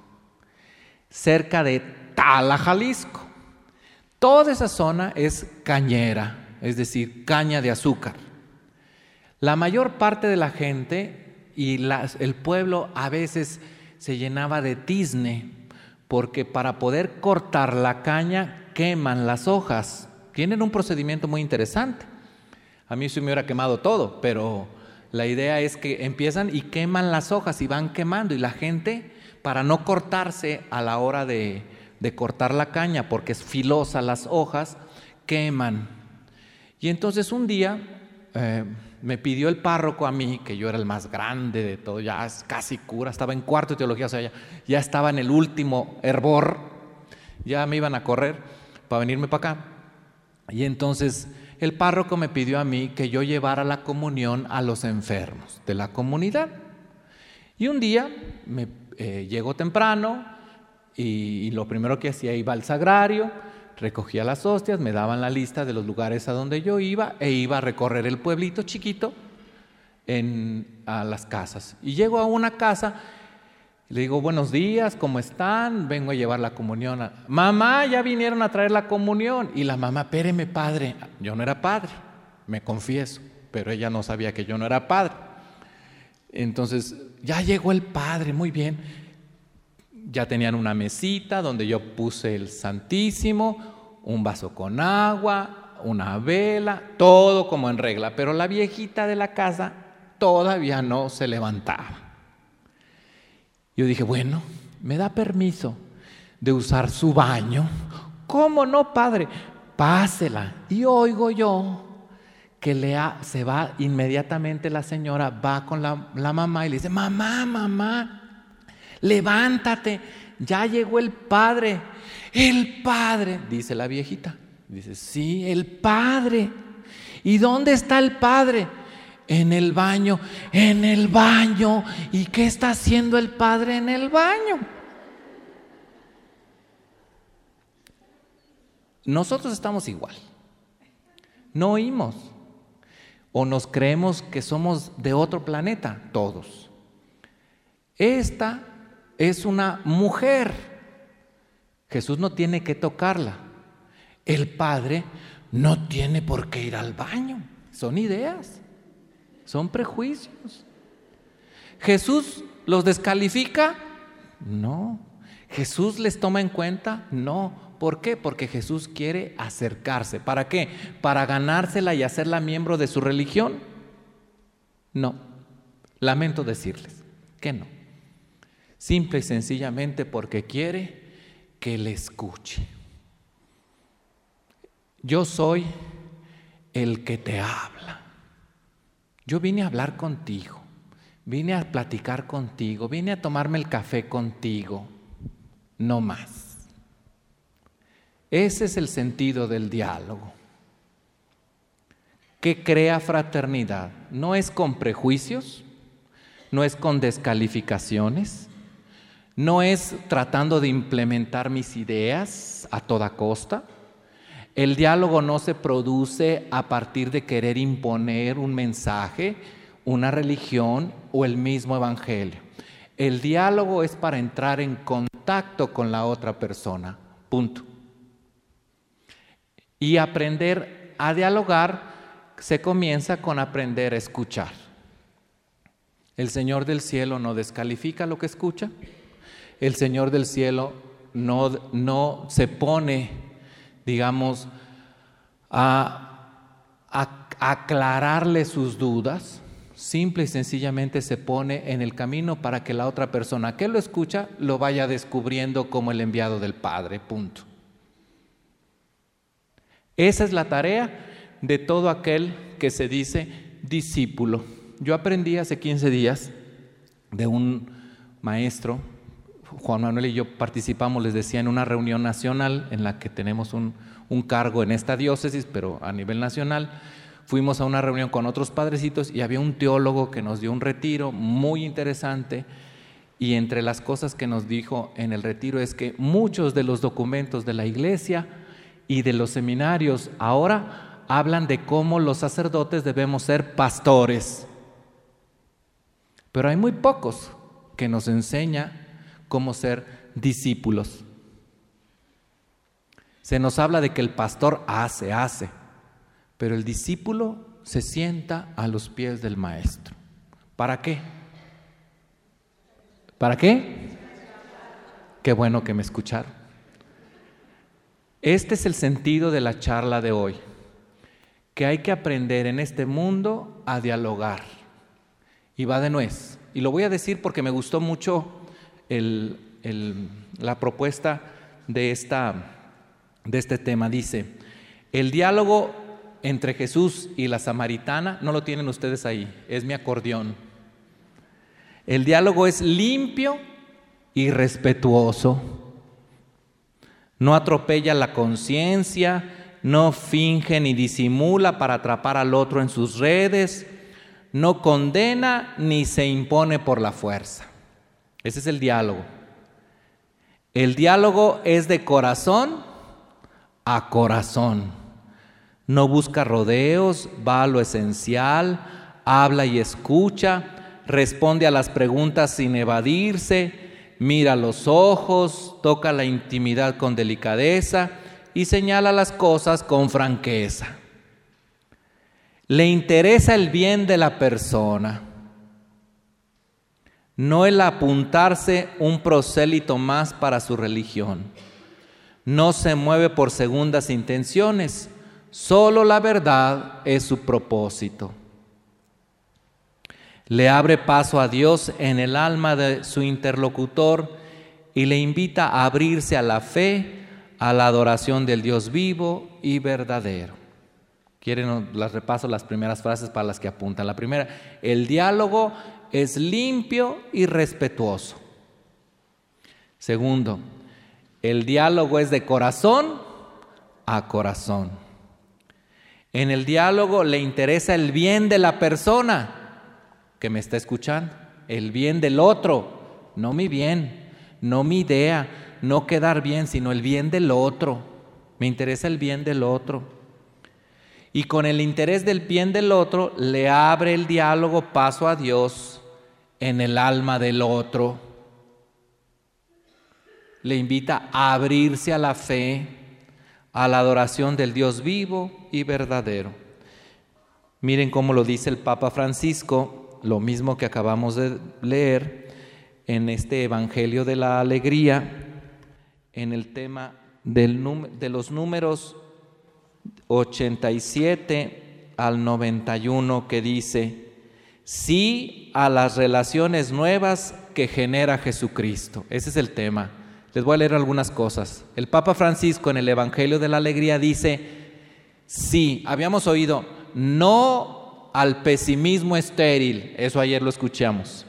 cerca de Tala, Jalisco. Toda esa zona es cañera, es decir, caña de azúcar. La mayor parte de la gente y el pueblo a veces se llenaba de tizne, porque para poder cortar la caña queman las hojas. Tienen un procedimiento muy interesante. A mí se me hubiera quemado todo, pero la idea es que empiezan y queman las hojas y van quemando y la gente, para no cortarse a la hora de, cortar la caña, porque es filosa las hojas, queman. Y entonces un día eh, me pidió el párroco a mí, que yo era el más grande de todo, ya casi cura, estaba en cuarto de teología, o sea, ya estaba en el último hervor, ya me iban a correr para venirme para acá. Y entonces el párroco me pidió a mí que yo llevara la comunión a los enfermos de la comunidad. Y un día me eh, llegó temprano y, lo primero que hacía iba al sagrario, recogía las hostias, me daban la lista de los lugares a donde yo iba e iba a recorrer el pueblito chiquito en, a las casas. Y llego a una casa le digo, buenos días, ¿cómo están? Vengo a llevar la comunión. Mamá, ya vinieron a traer la comunión. Y la mamá, espéreme, padre. Yo no era padre, me confieso, pero ella no sabía que yo no era padre. Entonces, ya llegó el padre, muy bien. Ya tenían una mesita donde yo puse el Santísimo, un vaso con agua, una vela, todo como en regla. Pero la viejita de la casa todavía no se levantaba. Yo dije, bueno, ¿me da permiso de usar su baño? ¿Cómo no, padre? Pásela. Y oigo yo que se va inmediatamente la señora, va con la mamá y le dice, mamá, mamá, levántate, ya llegó el padre. El padre, dice la viejita. Dice, sí, el padre. ¿Y dónde está el padre? En el baño, en el baño. ¿Y qué está haciendo el padre en el baño? Nosotros estamos igual. No oímos. O nos creemos que somos de otro planeta, todos. Esta es una mujer. Jesús no tiene que tocarla. El Padre no tiene por qué ir al baño. Son ideas. Son prejuicios. ¿Jesús los descalifica? No. ¿Jesús les toma en cuenta? No. ¿Por qué? Porque Jesús quiere acercarse. ¿Para qué? ¿Para ganársela y hacerla miembro de su religión? No. Lamento decirles que no. Simple y sencillamente porque quiere que le escuche. Yo soy el que te habla. Yo vine a hablar contigo, vine a platicar contigo, vine a tomarme el café contigo, no más. Ese es el sentido del diálogo, que crea fraternidad. No es con prejuicios, no es con descalificaciones, no es tratando de implementar mis ideas a toda costa el diálogo no se produce a partir de querer imponer un mensaje, una religión o el mismo evangelio. El diálogo es para entrar en contacto con la otra persona. Punto. Y aprender a dialogar se comienza con aprender a escuchar. El Señor del cielo no descalifica lo que escucha. El Señor del cielo no, no se pone digamos, a, aclararle sus dudas, simple y sencillamente se pone en el camino para que la otra persona que lo escucha lo vaya descubriendo como el enviado del Padre, punto. Esa es la tarea de todo aquel que se dice discípulo. Yo aprendí hace 15 días de un maestro Juan Manuel y yo participamos, les decía, en una reunión nacional en la que tenemos un, cargo en esta diócesis, pero a nivel nacional. Fuimos a una reunión con otros padrecitos y había un teólogo que nos dio un retiro muy interesante. Y entre las cosas que nos dijo en el retiro es que muchos de los documentos de la iglesia y de los seminarios ahora hablan de cómo los sacerdotes debemos ser pastores. Pero hay muy pocos que nos enseña cómo ser discípulos. Se nos habla de que el pastor hace, hace, pero el discípulo se sienta a los pies del maestro. ¿Para qué? ¿Para qué? Qué bueno que me escucharon. Este es el sentido de la charla de hoy, que hay que aprender en este mundo a dialogar. Y va de nuez. Y lo voy a decir porque me gustó mucho la propuesta de, este tema. Dice, el diálogo entre Jesús y la samaritana, no lo tienen ustedes ahí, es mi acordeón. El diálogo es limpio y respetuoso. No atropella la conciencia, no finge ni disimula para atrapar al otro en sus redes, no condena ni se impone por la fuerza. Ese es el diálogo. El diálogo es de corazón a corazón. No busca rodeos, va a lo esencial, habla y escucha, responde a las preguntas sin evadirse, mira los ojos, toca la intimidad con delicadeza y señala las cosas con franqueza. Le interesa el bien de la persona no el apuntarse un prosélito más para su religión. No se mueve por segundas intenciones, solo la verdad es su propósito. Le abre paso a Dios en el alma de su interlocutor y le invita a abrirse a la fe, a la adoración del Dios vivo y verdadero. Quieren, las repaso las primeras frases para las que apuntan. La primera, el diálogo es limpio y respetuoso. Segundo, el diálogo es de corazón a corazón. En el diálogo le interesa el bien de la persona que me está escuchando, el bien del otro, no mi bien, no mi idea, no quedar bien, sino el bien del otro. Me interesa el bien del otro y con el interés del bien del otro le abre el diálogo paso a Dios en el alma del otro. Le invita a abrirse a la fe, a la adoración del Dios vivo y verdadero. Miren cómo lo dice el Papa Francisco, lo mismo que acabamos de leer en este Evangelio de la Alegría, en el tema de los números 87 al 91 que dice, sí a las relaciones nuevas que genera Jesucristo. Ese es el tema. Les voy a leer algunas cosas. El Papa Francisco en el Evangelio de la Alegría dice, sí, habíamos oído, no al pesimismo estéril, eso ayer lo escuchamos.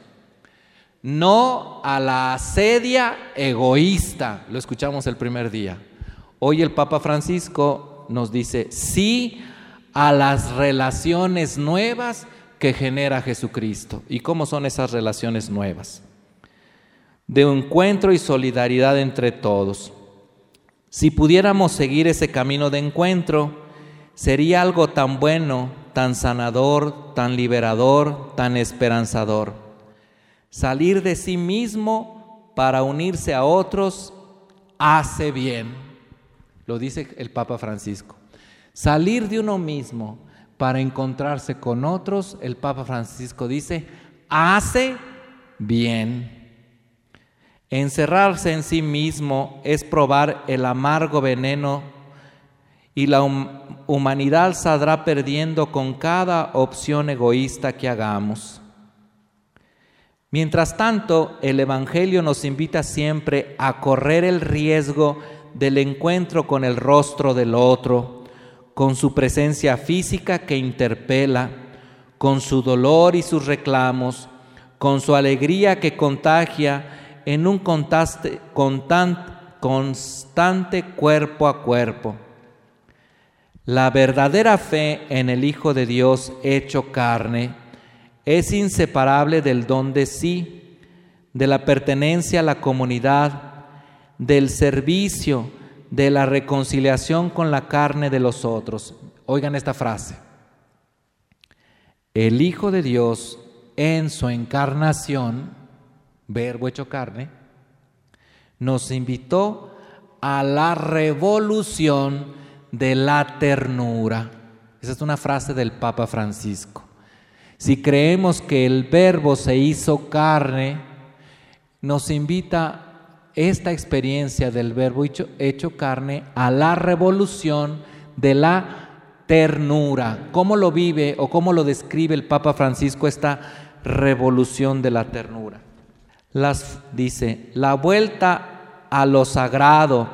No a la asedia egoísta, lo escuchamos el primer día. Hoy el Papa Francisco nos dice sí a las relaciones nuevas que genera Jesucristo. ¿Y cómo son esas relaciones nuevas? De encuentro y solidaridad entre todos. Si pudiéramos seguir ese camino de encuentro, sería algo tan bueno, tan sanador, tan liberador, tan esperanzador. Salir de sí mismo para unirse a otros hace bien lo dice el Papa Francisco. Salir de uno mismo para encontrarse con otros, el Papa Francisco dice, hace bien. Encerrarse en sí mismo es probar el amargo veneno y la humanidad saldrá perdiendo con cada opción egoísta que hagamos. Mientras tanto, el Evangelio nos invita siempre a correr el riesgo del encuentro con el rostro del otro, con su presencia física que interpela, con su dolor y sus reclamos, con su alegría que contagia en un constante, constante cuerpo a cuerpo. La verdadera fe en el Hijo de Dios hecho carne es inseparable del don de sí, de la pertenencia a la comunidad, del servicio, de la reconciliación con la carne de los otros. Oigan esta frase. El Hijo de Dios en su encarnación, verbo hecho carne, nos invitó a la revolución de la ternura. Esa es una frase del Papa Francisco. Si creemos que el verbo se hizo carne, nos invita esta experiencia del verbo hecho, carne a la revolución de la ternura. ¿Cómo lo vive o cómo lo describe el Papa Francisco esta revolución de la ternura? Las dice, la vuelta a lo sagrado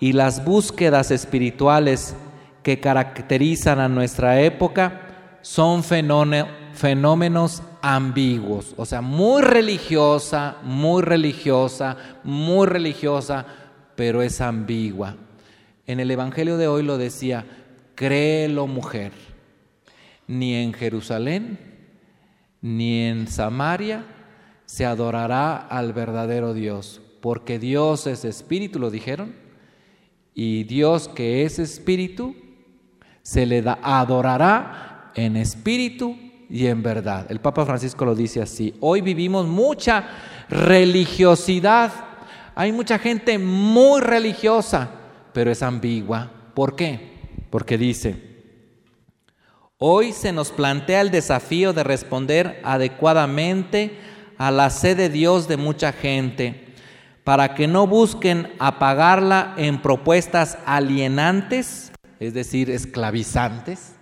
y las búsquedas espirituales que caracterizan a nuestra época son fenómenos ambiguos, o sea, muy religiosa, muy religiosa, muy religiosa, pero es ambigua. En el Evangelio de hoy lo decía, créelo mujer, ni en Jerusalén, ni en Samaria se adorará al verdadero Dios, porque Dios es espíritu, lo dijeron, y Dios que es espíritu, se le da, adorará en espíritu y en verdad. El Papa Francisco lo dice así. Hoy vivimos mucha religiosidad. Hay mucha gente muy religiosa, pero es ambigua. ¿Por qué? Porque dice, hoy se nos plantea el desafío de responder adecuadamente a la sed de Dios de mucha gente, para que no busquen apagarla en propuestas alienantes, es decir, esclavizantes.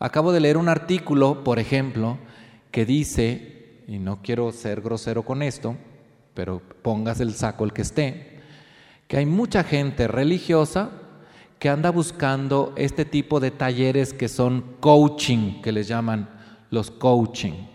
Acabo de leer un artículo, por ejemplo, que dice, y no quiero ser grosero con esto, pero pongas el saco el que esté, que hay mucha gente religiosa que anda buscando este tipo de talleres que son coaching, que les llaman los coaching,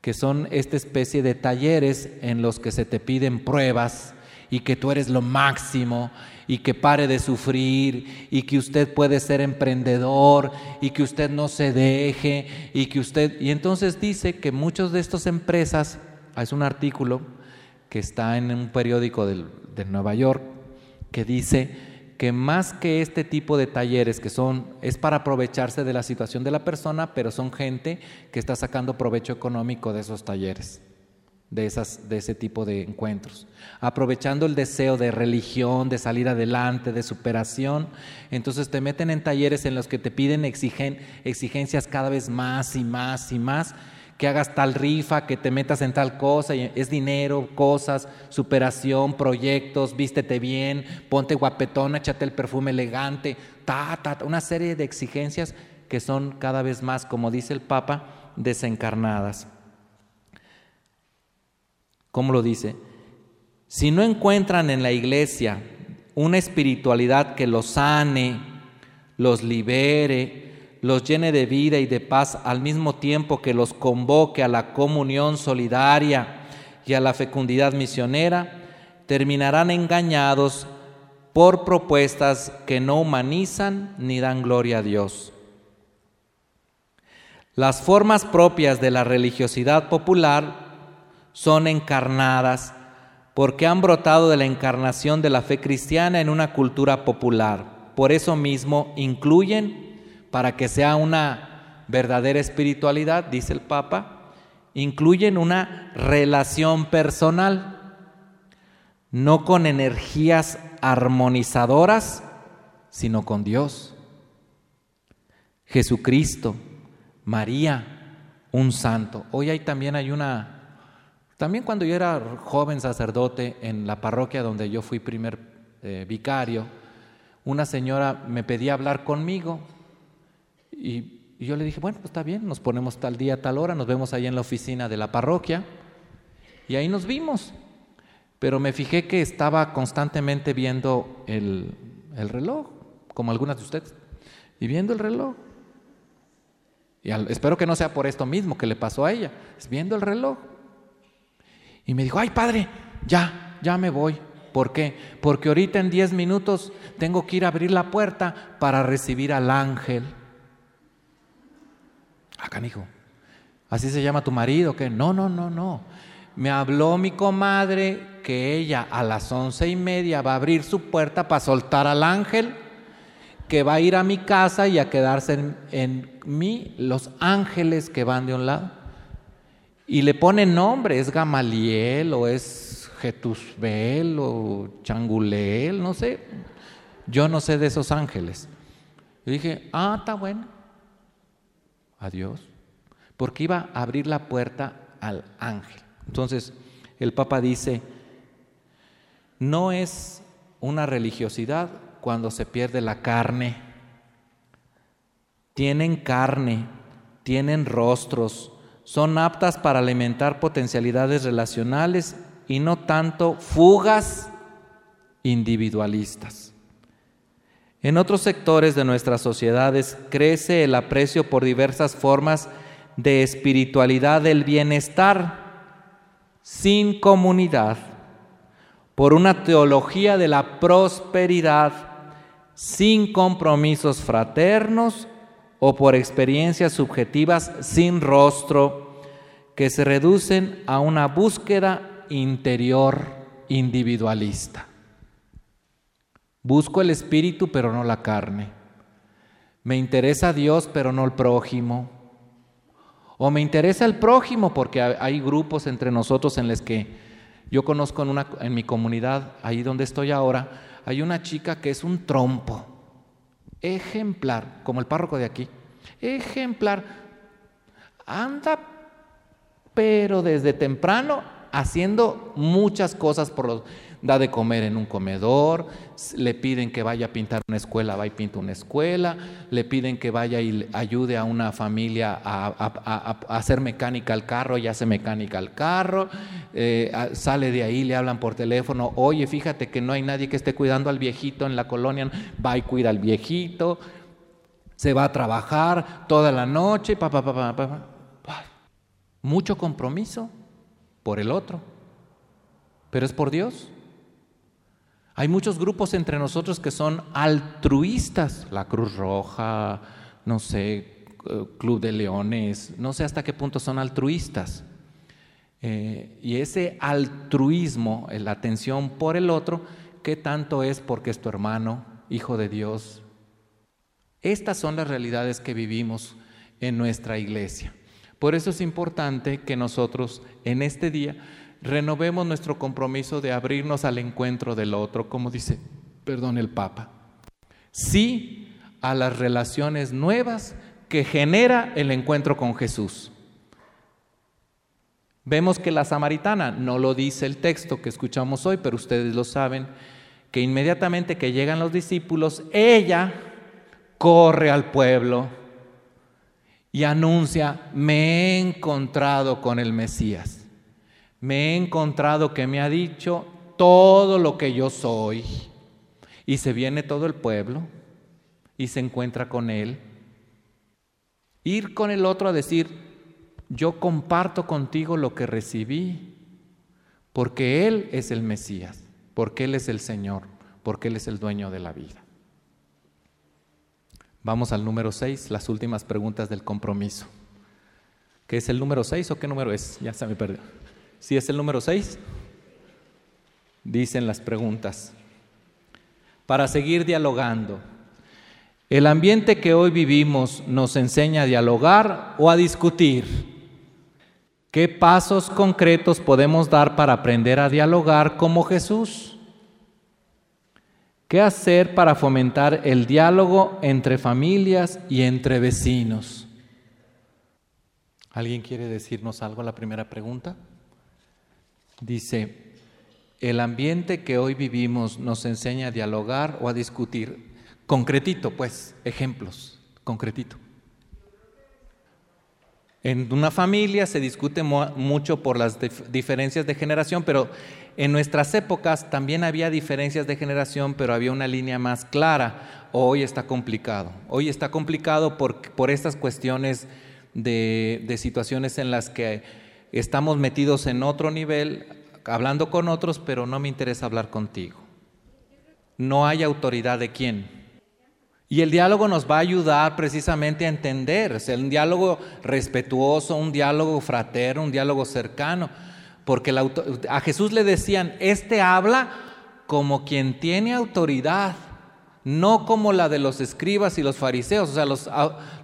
que son esta especie de talleres en los que se te piden pruebas y que tú eres lo máximo y que pare de sufrir y que usted puede ser emprendedor y que usted no se deje y que usted... Y entonces dice que muchas de estas empresas, es un artículo que está en un periódico de Nueva York, que dice que más que este tipo de talleres que son, es para aprovecharse de la situación de la persona, pero son gente que está sacando provecho económico de esos talleres, de, esas, de ese tipo de encuentros. Aprovechando el deseo de religión, de salir adelante, de superación, entonces te meten en talleres en los que te piden exigen, exigencias cada vez más y más y más que hagas tal rifa, que te metas en tal cosa, es dinero, cosas, superación, proyectos, vístete bien, ponte guapetón, échate el perfume elegante, ta, ta, una serie de exigencias que son cada vez más, como dice el Papa, desencarnadas. ¿Cómo lo dice? Si no encuentran en la iglesia una espiritualidad que los sane, los libere, los llene de vida y de paz al mismo tiempo que los convoque a la comunión solidaria y a la fecundidad misionera, terminarán engañados por propuestas que no humanizan ni dan gloria a Dios. Las formas propias de la religiosidad popular son encarnadas porque han brotado de la encarnación de la fe cristiana en una cultura popular. Por eso mismo incluyen para que sea una verdadera espiritualidad, dice el Papa, incluyen una relación personal, no con energías armonizadoras, sino con Dios. Jesucristo, María, un santo. Hoy hay, también hay una, también cuando yo era joven sacerdote en la parroquia donde yo fui primer eh, vicario, una señora me pedía hablar conmigo y, yo le dije, bueno, pues está bien, nos ponemos tal día, tal hora, nos vemos ahí en la oficina de la parroquia. Y ahí nos vimos. Pero me fijé que estaba constantemente viendo el, el reloj, como algunas de ustedes, y viendo el reloj. Y espero que no sea por esto mismo que le pasó a ella, es viendo el reloj. Y me dijo, ay padre, ya, ya me voy. ¿Por qué? Porque ahorita en 10 minutos tengo que ir a abrir la puerta para recibir al ángel. Acá, ah, hijo. ¿Así se llama tu marido? que No, no, no, no. Me habló mi comadre que ella a las once y media va a abrir su puerta para soltar al ángel, que va a ir a mi casa y a quedarse en, en mí los ángeles que van de un lado. Y le pone nombre, es Gamaliel o es Getusbel o Changulel, no sé. Yo no sé de esos ángeles. Yo dije, ah, está bueno a Dios, porque iba a abrir la puerta al ángel. Entonces, el Papa dice, no es una religiosidad cuando se pierde la carne. Tienen carne, tienen rostros, son aptas para alimentar potencialidades relacionales y no tanto fugas individualistas. En otros sectores de nuestras sociedades crece el aprecio por diversas formas de espiritualidad del bienestar sin comunidad, por una teología de la prosperidad sin compromisos fraternos o por experiencias subjetivas sin rostro que se reducen a una búsqueda interior individualista. Busco el espíritu, pero no la carne. Me interesa Dios, pero no el prójimo. O me interesa el prójimo, porque hay grupos entre nosotros en los que yo conozco en, mi comunidad, ahí donde estoy ahora, hay una chica que es un trompo, ejemplar, como el párroco de aquí, ejemplar. Anda pero desde temprano haciendo muchas cosas por los da de comer en un comedor, le piden que vaya a pintar una escuela, va y pinta una escuela, le piden que vaya y ayude a una familia a, hacer mecánica al carro y hace mecánica al carro, eh, sale de ahí, le hablan por teléfono, oye, fíjate que no hay nadie que esté cuidando al viejito en la colonia, va y cuida al viejito, se va a trabajar toda la noche, pa, pa, pa, mucho compromiso por el otro, pero es por Dios. Hay muchos grupos entre nosotros que son altruistas, la Cruz Roja, no sé, eh, Club de Leones, no sé hasta qué punto son altruistas. Eh, y ese altruismo, la atención por el otro, ¿qué tanto es porque es tu hermano, hijo de Dios? Estas son las realidades que vivimos en nuestra iglesia. Por eso es importante que nosotros en este día renovemos nuestro compromiso de abrirnos al encuentro del otro, como dice, perdón, el Papa. Sí a las relaciones nuevas que genera el encuentro con Jesús. Vemos que la samaritana, no lo dice el texto que escuchamos hoy, pero ustedes lo saben, que inmediatamente que llegan los discípulos, ella corre al pueblo y anuncia, me he encontrado con el Mesías me he encontrado que me ha dicho todo lo que yo soy. Y se viene todo el pueblo y se encuentra con él. Ir con el otro a decir, yo comparto contigo lo que recibí, porque Él es el Mesías, porque Él es el Señor, porque Él es el dueño de la vida. Vamos al número 6, las últimas preguntas del compromiso. ¿Qué es el número 6 o qué número es? Ya se me perdió. Si es el número 6, dicen las preguntas. Para seguir dialogando, ¿el ambiente que hoy vivimos nos enseña a dialogar o a discutir? ¿Qué pasos concretos podemos dar para aprender a dialogar como Jesús? ¿Qué hacer para fomentar el diálogo entre familias y entre vecinos? ¿Alguien quiere decirnos algo a la primera pregunta? Dice, el ambiente que hoy vivimos nos enseña a dialogar o a discutir. Concretito, pues, ejemplos, concretito. En una familia se discute mucho por las diferencias de generación, pero en nuestras épocas también había diferencias de generación, pero había una línea más clara. Hoy está complicado. Hoy está complicado por, por estas cuestiones de, de situaciones en las que estamos metidos en otro nivel, hablando con otros, pero no me interesa hablar contigo. No hay autoridad de quién. Y el diálogo nos va a ayudar precisamente a entender, es un diálogo respetuoso, un diálogo fraterno, un diálogo cercano, porque a Jesús le decían, este habla como quien tiene autoridad, no como la de los escribas y los fariseos. O sea, los,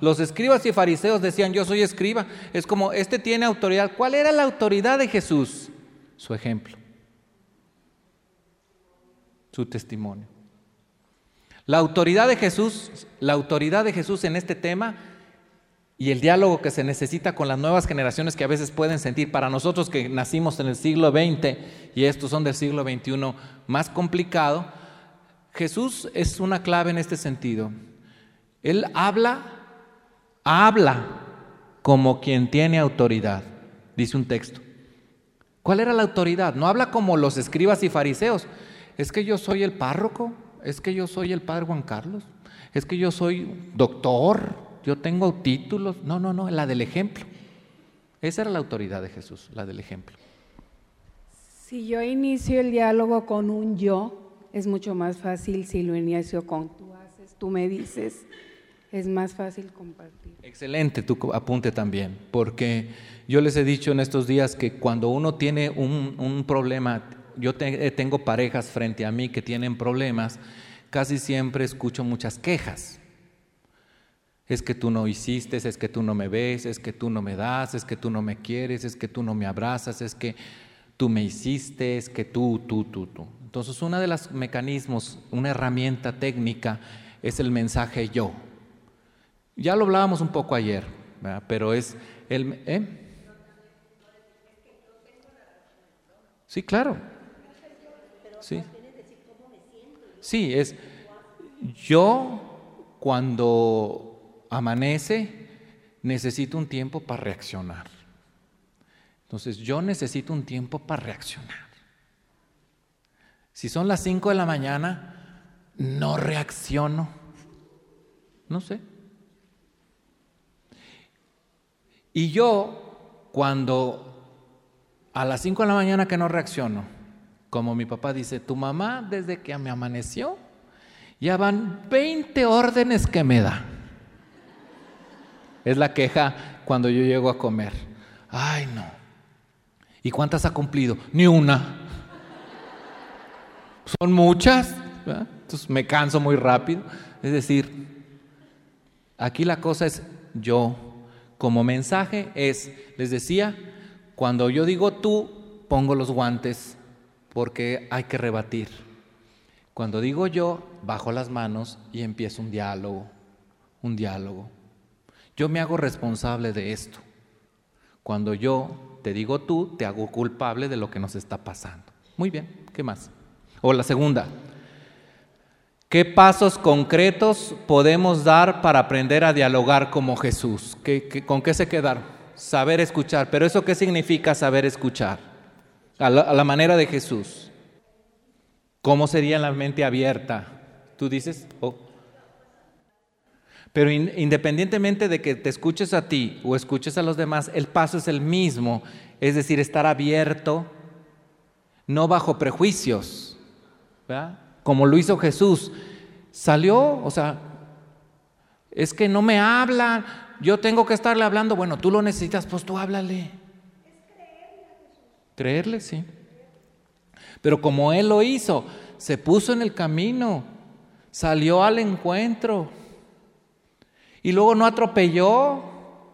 los, escribas y fariseos decían, yo soy escriba. Es como, este tiene autoridad. ¿Cuál era la autoridad de Jesús? Su ejemplo, su testimonio. La autoridad de Jesús, la autoridad de Jesús en este tema y el diálogo que se necesita con las nuevas generaciones que a veces pueden sentir para nosotros que nacimos en el siglo XX y estos son del siglo XXI más complicado, Jesús es una clave en este sentido. Él habla, habla como quien tiene autoridad, dice un texto. ¿Cuál era la autoridad? No habla como los escribas y fariseos. Es que yo soy el párroco, es que yo soy el padre Juan Carlos, es que yo soy doctor, yo tengo títulos. No, no, no, la del ejemplo. Esa era la autoridad de Jesús, la del ejemplo. Si yo inicio el diálogo con un yo, es mucho más fácil si lo inicio con tú haces, tú me dices, es más fácil compartir. Excelente tu apunte también, porque yo les he dicho en estos días que cuando uno tiene un, problema, yo eh, tengo parejas frente a mí que tienen problemas, casi siempre escucho muchas quejas. Es que tú no hiciste, es que tú no me ves, es que tú no me das, es que tú no me quieres, es que tú no me abrazas, es que tú me hiciste, es que tú, tú, tú, tú. Entonces, uno de los mecanismos, una herramienta técnica es el mensaje yo. Ya lo hablábamos un poco ayer, pero es el... ¿eh? Sí, claro. Sí. Sí, es yo cuando amanece necesito un tiempo para reaccionar. Entonces yo necesito un tiempo para reaccionar. Si son las 5 de la mañana, no reacciono. No sé. Y yo, cuando a las 5 de la mañana que no reacciono, como mi papá dice, tu mamá desde que me amaneció, ya van 20 órdenes que me da. Es la queja cuando yo llego a comer. Ay, no. ¿Y cuántas ha cumplido? Ni una. Son muchas. Entonces me canso muy rápido. Es decir, aquí la cosa es yo. Como mensaje es, les decía, cuando yo digo tú, pongo los guantes porque hay que rebatir. Cuando digo yo, bajo las manos y empiezo un diálogo, un diálogo. Yo me hago responsable de esto. Cuando yo te digo tú, te hago culpable de lo que nos está pasando. Muy bien, ¿qué más? O la segunda, ¿qué pasos concretos podemos dar para aprender a dialogar como Jesús? con qué se quedaron? Saber escuchar. ¿Pero eso qué significa saber escuchar? A la, manera de Jesús. ¿Cómo sería la mente abierta? Tú dices, oh, pero independientemente de que te escuches a ti o escuches a los demás, el paso es el mismo, es decir, estar abierto, no bajo prejuicios, como lo hizo Jesús. Salió, o sea, es que no me hablan, yo tengo que estarle hablando, bueno, tú lo necesitas, pues tú háblale. Creerle, sí. Pero como Él lo hizo, se puso en el camino, salió al encuentro. Y luego no atropelló,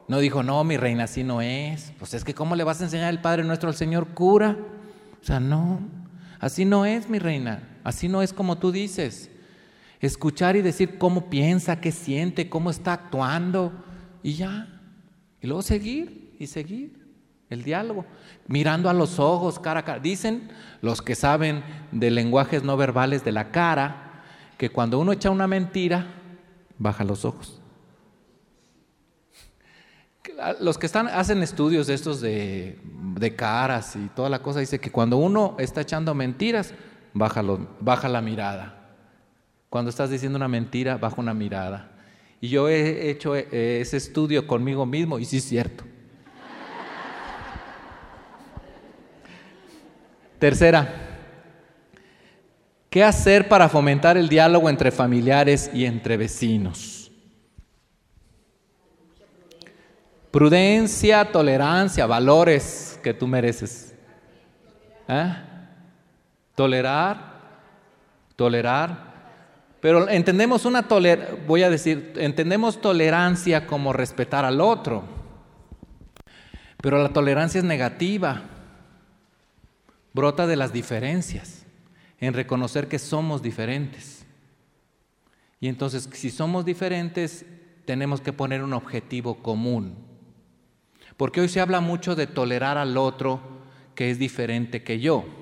no dijo, no, mi reina, así no es. Pues es que ¿cómo le vas a enseñar el Padre nuestro al Señor cura? O sea, no, así no es, mi reina, así no es como tú dices. Escuchar y decir cómo piensa, qué siente, cómo está actuando y ya. Y luego seguir y seguir el diálogo, mirando a los ojos, cara a cara. Dicen los que saben de lenguajes no verbales de la cara, que cuando uno echa una mentira, baja los ojos los que están, hacen estudios de estos de, caras y toda la cosa, dice que cuando uno está echando mentiras, baja, la mirada. Cuando estás diciendo una mentira, baja una mirada. Y yo he hecho eh, ese estudio conmigo mismo y sí es cierto. Tercera, ¿qué hacer para fomentar el diálogo entre familiares y entre vecinos? Prudencia, tolerancia, valores que tú mereces. ¿Eh? Tolerar, tolerar. Pero entendemos una toler voy a decir, entendemos tolerancia como respetar al otro. Pero la tolerancia es negativa. Brota de las diferencias, en reconocer que somos diferentes. Y entonces, si somos diferentes, tenemos que poner un objetivo común. Porque hoy se habla mucho de tolerar al otro que es diferente que yo,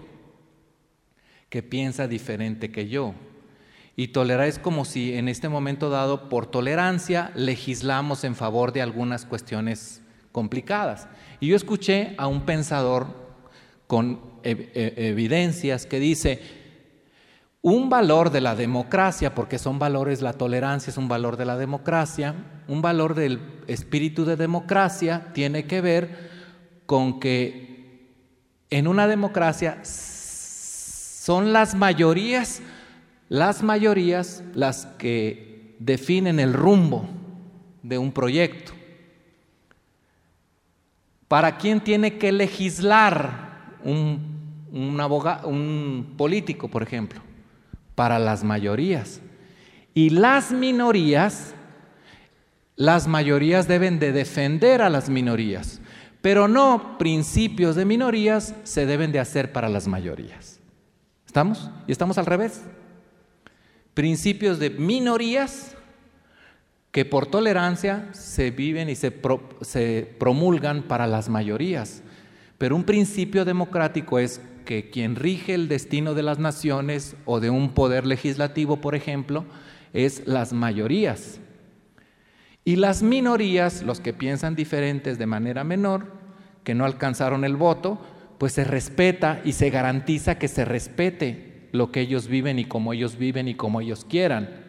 que piensa diferente que yo. Y tolerar es como si en este momento dado, por tolerancia, legislamos en favor de algunas cuestiones complicadas. Y yo escuché a un pensador con evidencias que dice, un valor de la democracia, porque son valores, la tolerancia es un valor de la democracia, un valor del espíritu de democracia tiene que ver con que en una democracia son las mayorías, las mayorías las que definen el rumbo de un proyecto. ¿Para quién tiene que legislar un, un, político, por ejemplo? para las mayorías. Y las minorías, las mayorías deben de defender a las minorías, pero no principios de minorías se deben de hacer para las mayorías. ¿Estamos? Y estamos al revés. Principios de minorías que por tolerancia se viven y se, se promulgan para las mayorías. Pero un principio democrático es que quien rige el destino de las naciones o de un poder legislativo, por ejemplo, es las mayorías. Y las minorías, los que piensan diferentes de manera menor, que no alcanzaron el voto, pues se respeta y se garantiza que se respete lo que ellos viven y como ellos viven y como ellos quieran.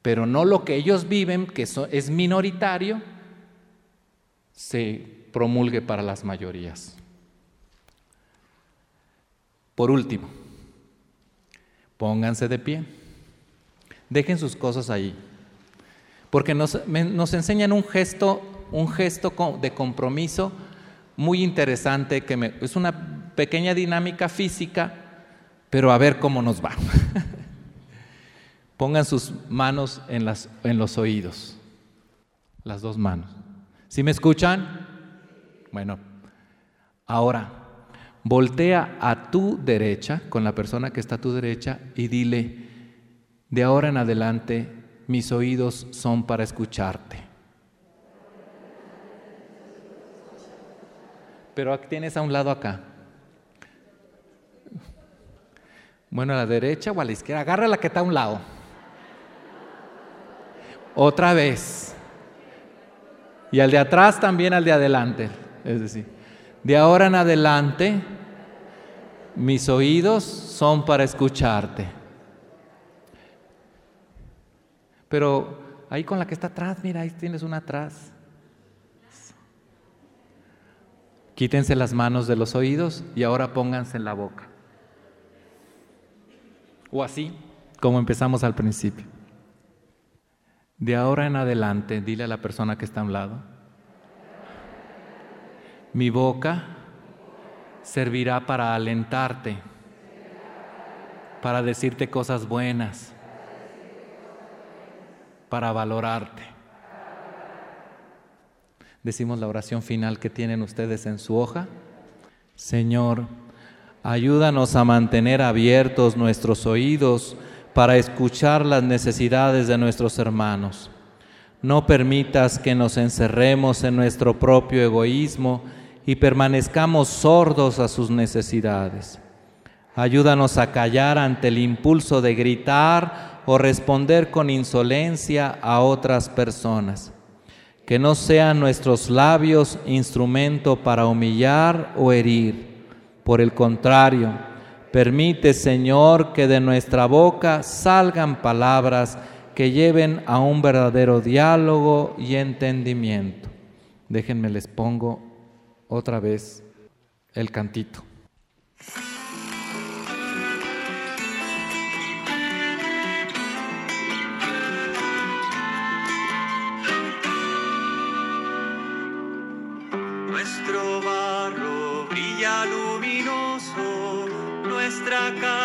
Pero no lo que ellos viven, que es minoritario, se promulgue para las mayorías. Por último, pónganse de pie. Dejen sus cosas ahí. Porque nos, nos enseñan un gesto, un gesto de compromiso muy interesante, que es una pequeña dinámica física, pero a ver cómo nos va. Pongan sus manos en, en los oídos, las dos manos. ¿Sí me escuchan? Bueno, ahora voltea a tu derecha, con la persona que está a tu derecha, y dile, de ahora en adelante mis oídos son para escucharte. Pero tienes a un lado acá. Bueno, a la derecha o a la izquierda. Agarra la que está a un lado. Otra vez. Y al de atrás también al de adelante. Es decir, de ahora en adelante, mis oídos son para escucharte. Pero ahí con la que está atrás, mira, ahí tienes una atrás. Quítense las manos de los oídos y ahora pónganse en la boca. O así, como empezamos al principio. De ahora en adelante, dile a la persona que está a un lado, mi boca servirá para alentarte, para decirte cosas buenas, para valorarte. Decimos la oración final que tienen ustedes en su hoja. Señor, ayúdanos a mantener abiertos nuestros oídos para escuchar las necesidades de nuestros hermanos. No permitas que nos encerremos en nuestro propio egoísmo y permanezcamos sordos a sus necesidades. Ayúdanos a callar ante el impulso de gritar o responder con insolencia a otras personas que no sean nuestros labios instrumento para humillar o herir. Por el contrario, permite, Señor, que de nuestra boca salgan palabras que lleven a un verdadero diálogo y entendimiento. Déjenme les pongo otra vez el cantito. Nuestra carne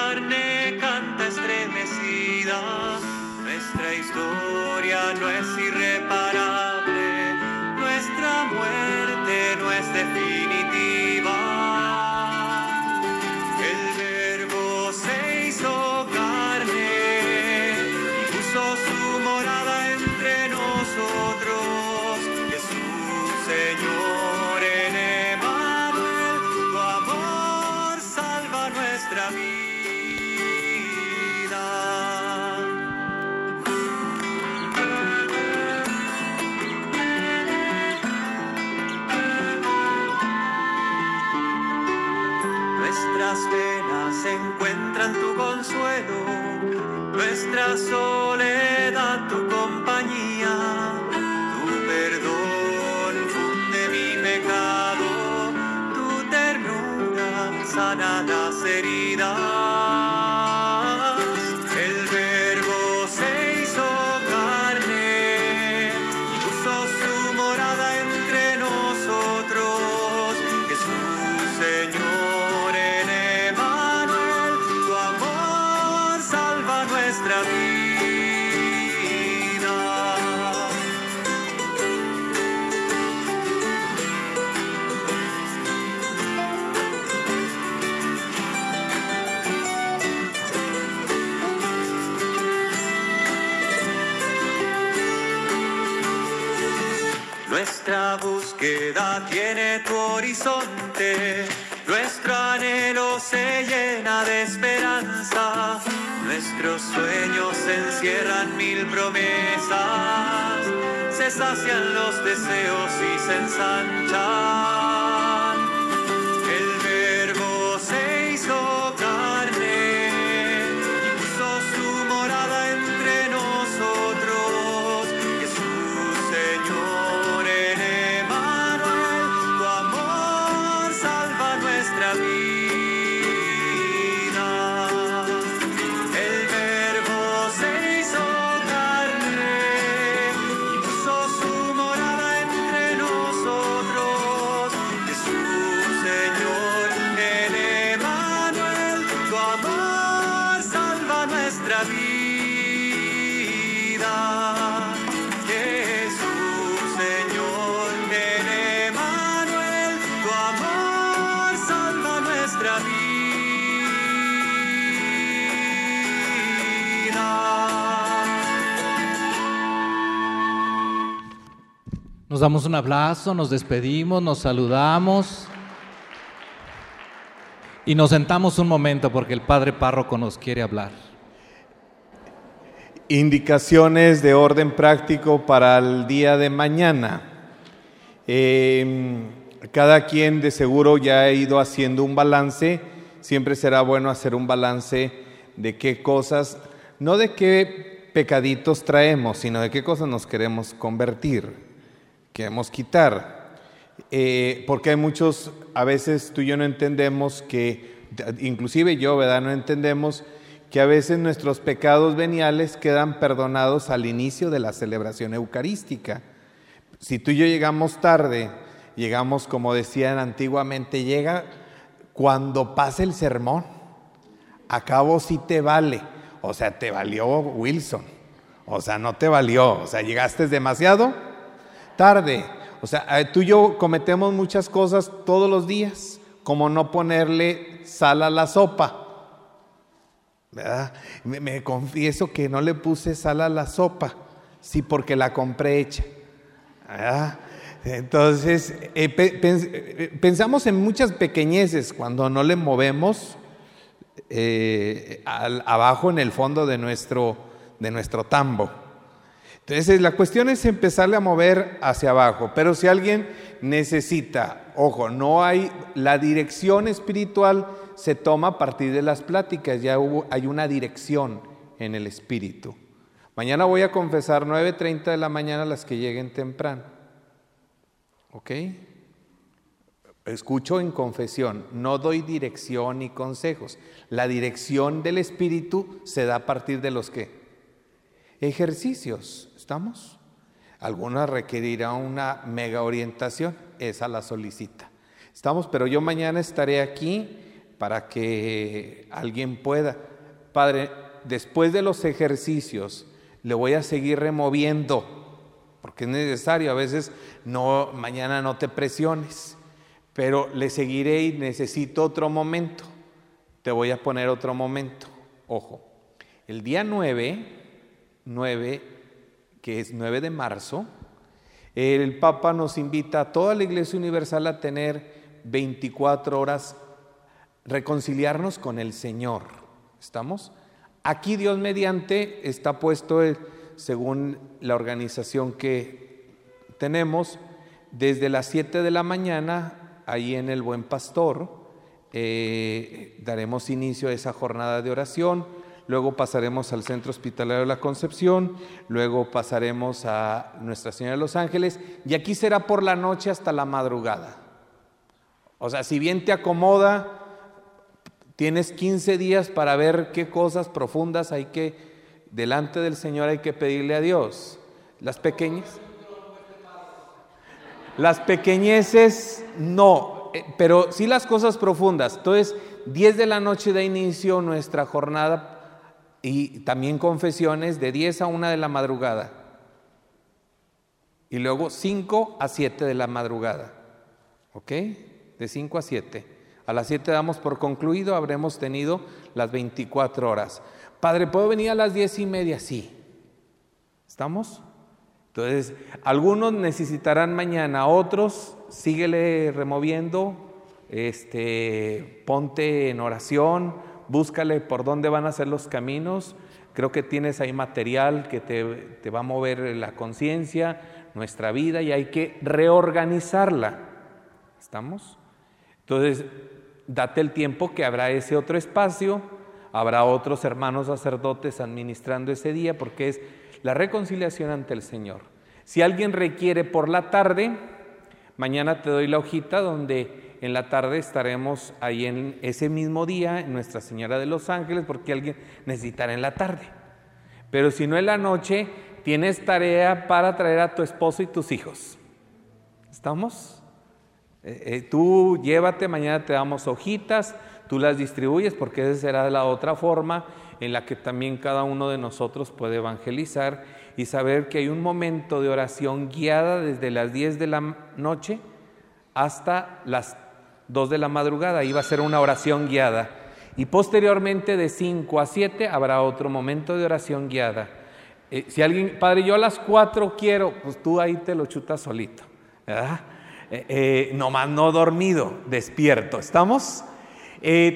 nuestra soledad Nuestra búsqueda tiene tu horizonte, nuestro anhelo se llena de esperanza, nuestros sueños encierran mil promesas, se sacian los deseos y se ensanchan. Nos damos un abrazo, nos despedimos, nos saludamos y nos sentamos un momento porque el Padre Párroco nos quiere hablar. Indicaciones de orden práctico para el día de mañana. Eh, cada quien de seguro ya ha ido haciendo un balance. Siempre será bueno hacer un balance de qué cosas, no de qué pecaditos traemos, sino de qué cosas nos queremos convertir, queremos quitar. Eh, porque hay muchos, a veces tú y yo no entendemos que, inclusive yo, ¿verdad? No entendemos que a veces nuestros pecados veniales quedan perdonados al inicio de la celebración eucarística. Si tú y yo llegamos tarde, llegamos como decían antiguamente, llega cuando pase el sermón. Acabo si te vale. O sea, te valió Wilson. O sea, no te valió. O sea, llegaste demasiado tarde. O sea, eh, tú y yo cometemos muchas cosas todos los días, como no ponerle sal a la sopa. ¿verdad? Me, confieso que no le puse sal a la sopa, sí, porque la compré hecha. Entonces, eh, eh, pensamos en muchas pequeñeces cuando no le movemos abajo en el fondo de nuestro, de nuestro tambo. Entonces, la cuestión es empezarle a mover hacia abajo. Pero si alguien necesita, ojo, no hay, la dirección espiritual se toma a partir de las pláticas, ya hubo, hay una dirección en el espíritu. Mañana voy a confesar 9.30 de la mañana las que lleguen temprano. ¿Ok? Escucho en confesión, no doy dirección ni consejos. La dirección del espíritu se da a partir de los que ejercicios, ¿estamos? Algunas requerirá una mega orientación, esa la solicita. Estamos, pero yo mañana estaré aquí para que alguien pueda. Padre, después de los ejercicios, le voy a seguir removiendo, porque es necesario, a veces no, mañana no te presiones, pero le seguiré y necesito otro momento. Te voy a poner otro momento. Ojo, el día 9, 9, que es 9 de marzo, el Papa nos invita a toda la Iglesia Universal a tener 24 horas, reconciliarnos con el Señor. ¿Estamos? Aquí Dios mediante está puesto, el- según la organización que tenemos, desde las 7 de la mañana, ahí en el Buen Pastor, eh, daremos inicio a esa jornada de oración, luego pasaremos al Centro Hospitalario de la Concepción, luego pasaremos a Nuestra Señora de los Ángeles, y aquí será por la noche hasta la madrugada. O sea, si bien te acomoda, tienes 15 días para ver qué cosas profundas hay que, delante del Señor hay que pedirle a Dios. Las pequeñas. Las pequeñeces no, eh, pero sí las cosas profundas. Entonces, 10 de la noche da inicio nuestra jornada y también confesiones de 10 a 1 de la madrugada. Y luego 5 a 7 de la madrugada. ¿Ok? De 5 a 7. A las 7 damos por concluido, habremos tenido las 24 horas. Padre, ¿puedo venir a las 10 y media? Sí. ¿Estamos? Entonces, algunos necesitarán mañana, otros síguele removiendo, este, ponte en oración, búscale por dónde van a ser los caminos. Creo que tienes ahí material que te, te va a mover la conciencia, nuestra vida y hay que reorganizarla. ¿Estamos? Entonces, date el tiempo que habrá ese otro espacio, habrá otros hermanos sacerdotes administrando ese día porque es la reconciliación ante el Señor. Si alguien requiere por la tarde, mañana te doy la hojita donde en la tarde estaremos ahí en ese mismo día en Nuestra Señora de los Ángeles porque alguien necesitará en la tarde. Pero si no en la noche, tienes tarea para traer a tu esposo y tus hijos. ¿Estamos? Eh, eh, tú llévate, mañana te damos hojitas, tú las distribuyes porque esa será la otra forma en la que también cada uno de nosotros puede evangelizar y saber que hay un momento de oración guiada desde las 10 de la noche hasta las 2 de la madrugada. Va a ser una oración guiada. Y posteriormente de 5 a 7 habrá otro momento de oración guiada. Eh, si alguien, padre, yo a las 4 quiero, pues tú ahí te lo chutas solito. Eh, eh, nomás no dormido, despierto. ¿Estamos?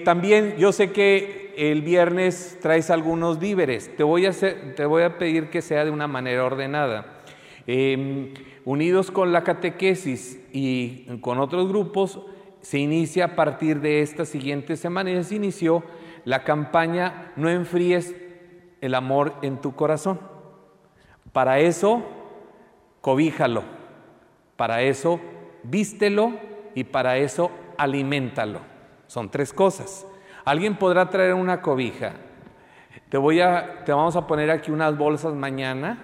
también yo sé que el viernes traes algunos víveres. Te voy a, te voy a pedir que sea de una manera ordenada. Em, unidos con la catequesis y con otros grupos, se inicia a partir de esta siguiente semana y se inició la campaña No enfríes el amor en tu corazón. Para eso, cobíjalo. Para eso, vístelo y para eso, aliméntalo. Son tres cosas. Alguien podrá traer una cobija. Te, voy a, te vamos a poner aquí unas bolsas mañana,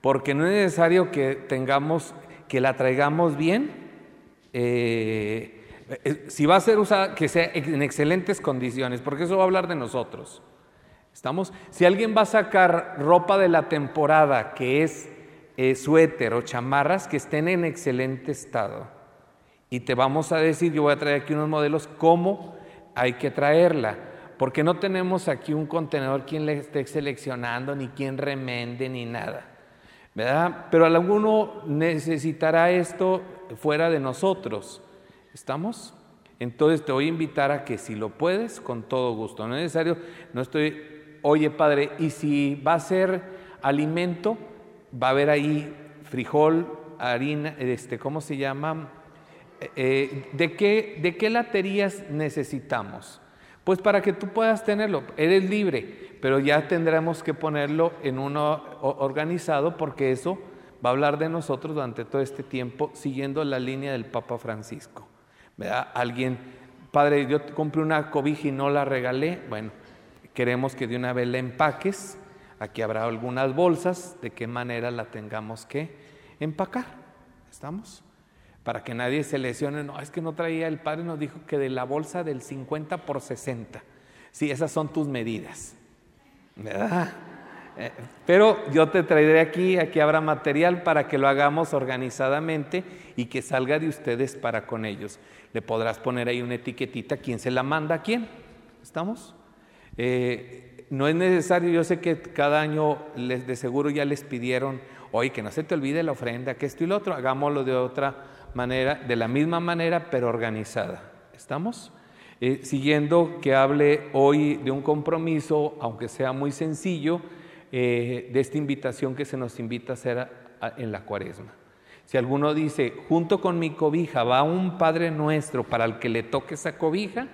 porque no es necesario que tengamos, que la traigamos bien. Eh, si va a ser usada, que sea en excelentes condiciones, porque eso va a hablar de nosotros. ¿Estamos? Si alguien va a sacar ropa de la temporada, que es eh, suéter o chamarras, que estén en excelente estado. Y te vamos a decir, yo voy a traer aquí unos modelos, cómo hay que traerla. Porque no tenemos aquí un contenedor quien le esté seleccionando, ni quien remende, ni nada. ¿Verdad? Pero alguno necesitará esto fuera de nosotros. ¿Estamos? Entonces te voy a invitar a que si lo puedes, con todo gusto. No es necesario, no estoy, oye padre, y si va a ser alimento, va a haber ahí frijol, harina, este, ¿cómo se llama? Eh, eh, ¿de, qué, ¿De qué laterías necesitamos? Pues para que tú puedas tenerlo, eres libre, pero ya tendremos que ponerlo en uno organizado porque eso va a hablar de nosotros durante todo este tiempo siguiendo la línea del Papa Francisco. Alguien, padre, yo compré una cobija y no la regalé. Bueno, queremos que de una vez la empaques. Aquí habrá algunas bolsas, de qué manera la tengamos que empacar. ¿Estamos? Para que nadie se lesione. No, es que no traía, el padre nos dijo que de la bolsa del 50 por 60. Sí, esas son tus medidas. ¿Verdad? Eh, pero yo te traeré aquí, aquí habrá material para que lo hagamos organizadamente y que salga de ustedes para con ellos. Le podrás poner ahí una etiquetita, ¿quién se la manda a quién? ¿Estamos? Eh, no es necesario, yo sé que cada año les, de seguro ya les pidieron, oye, que no se te olvide la ofrenda, que esto y lo otro, hagámoslo de otra manera, de la misma manera, pero organizada. ¿Estamos? Eh, siguiendo que hable hoy de un compromiso, aunque sea muy sencillo, eh, de esta invitación que se nos invita a hacer en la cuaresma. Si alguno dice, junto con mi cobija va un Padre nuestro para el que le toque esa cobija,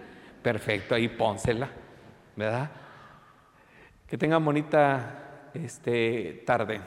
perfecto, ahí pónsela, ¿verdad? Que tengan bonita este, tarde.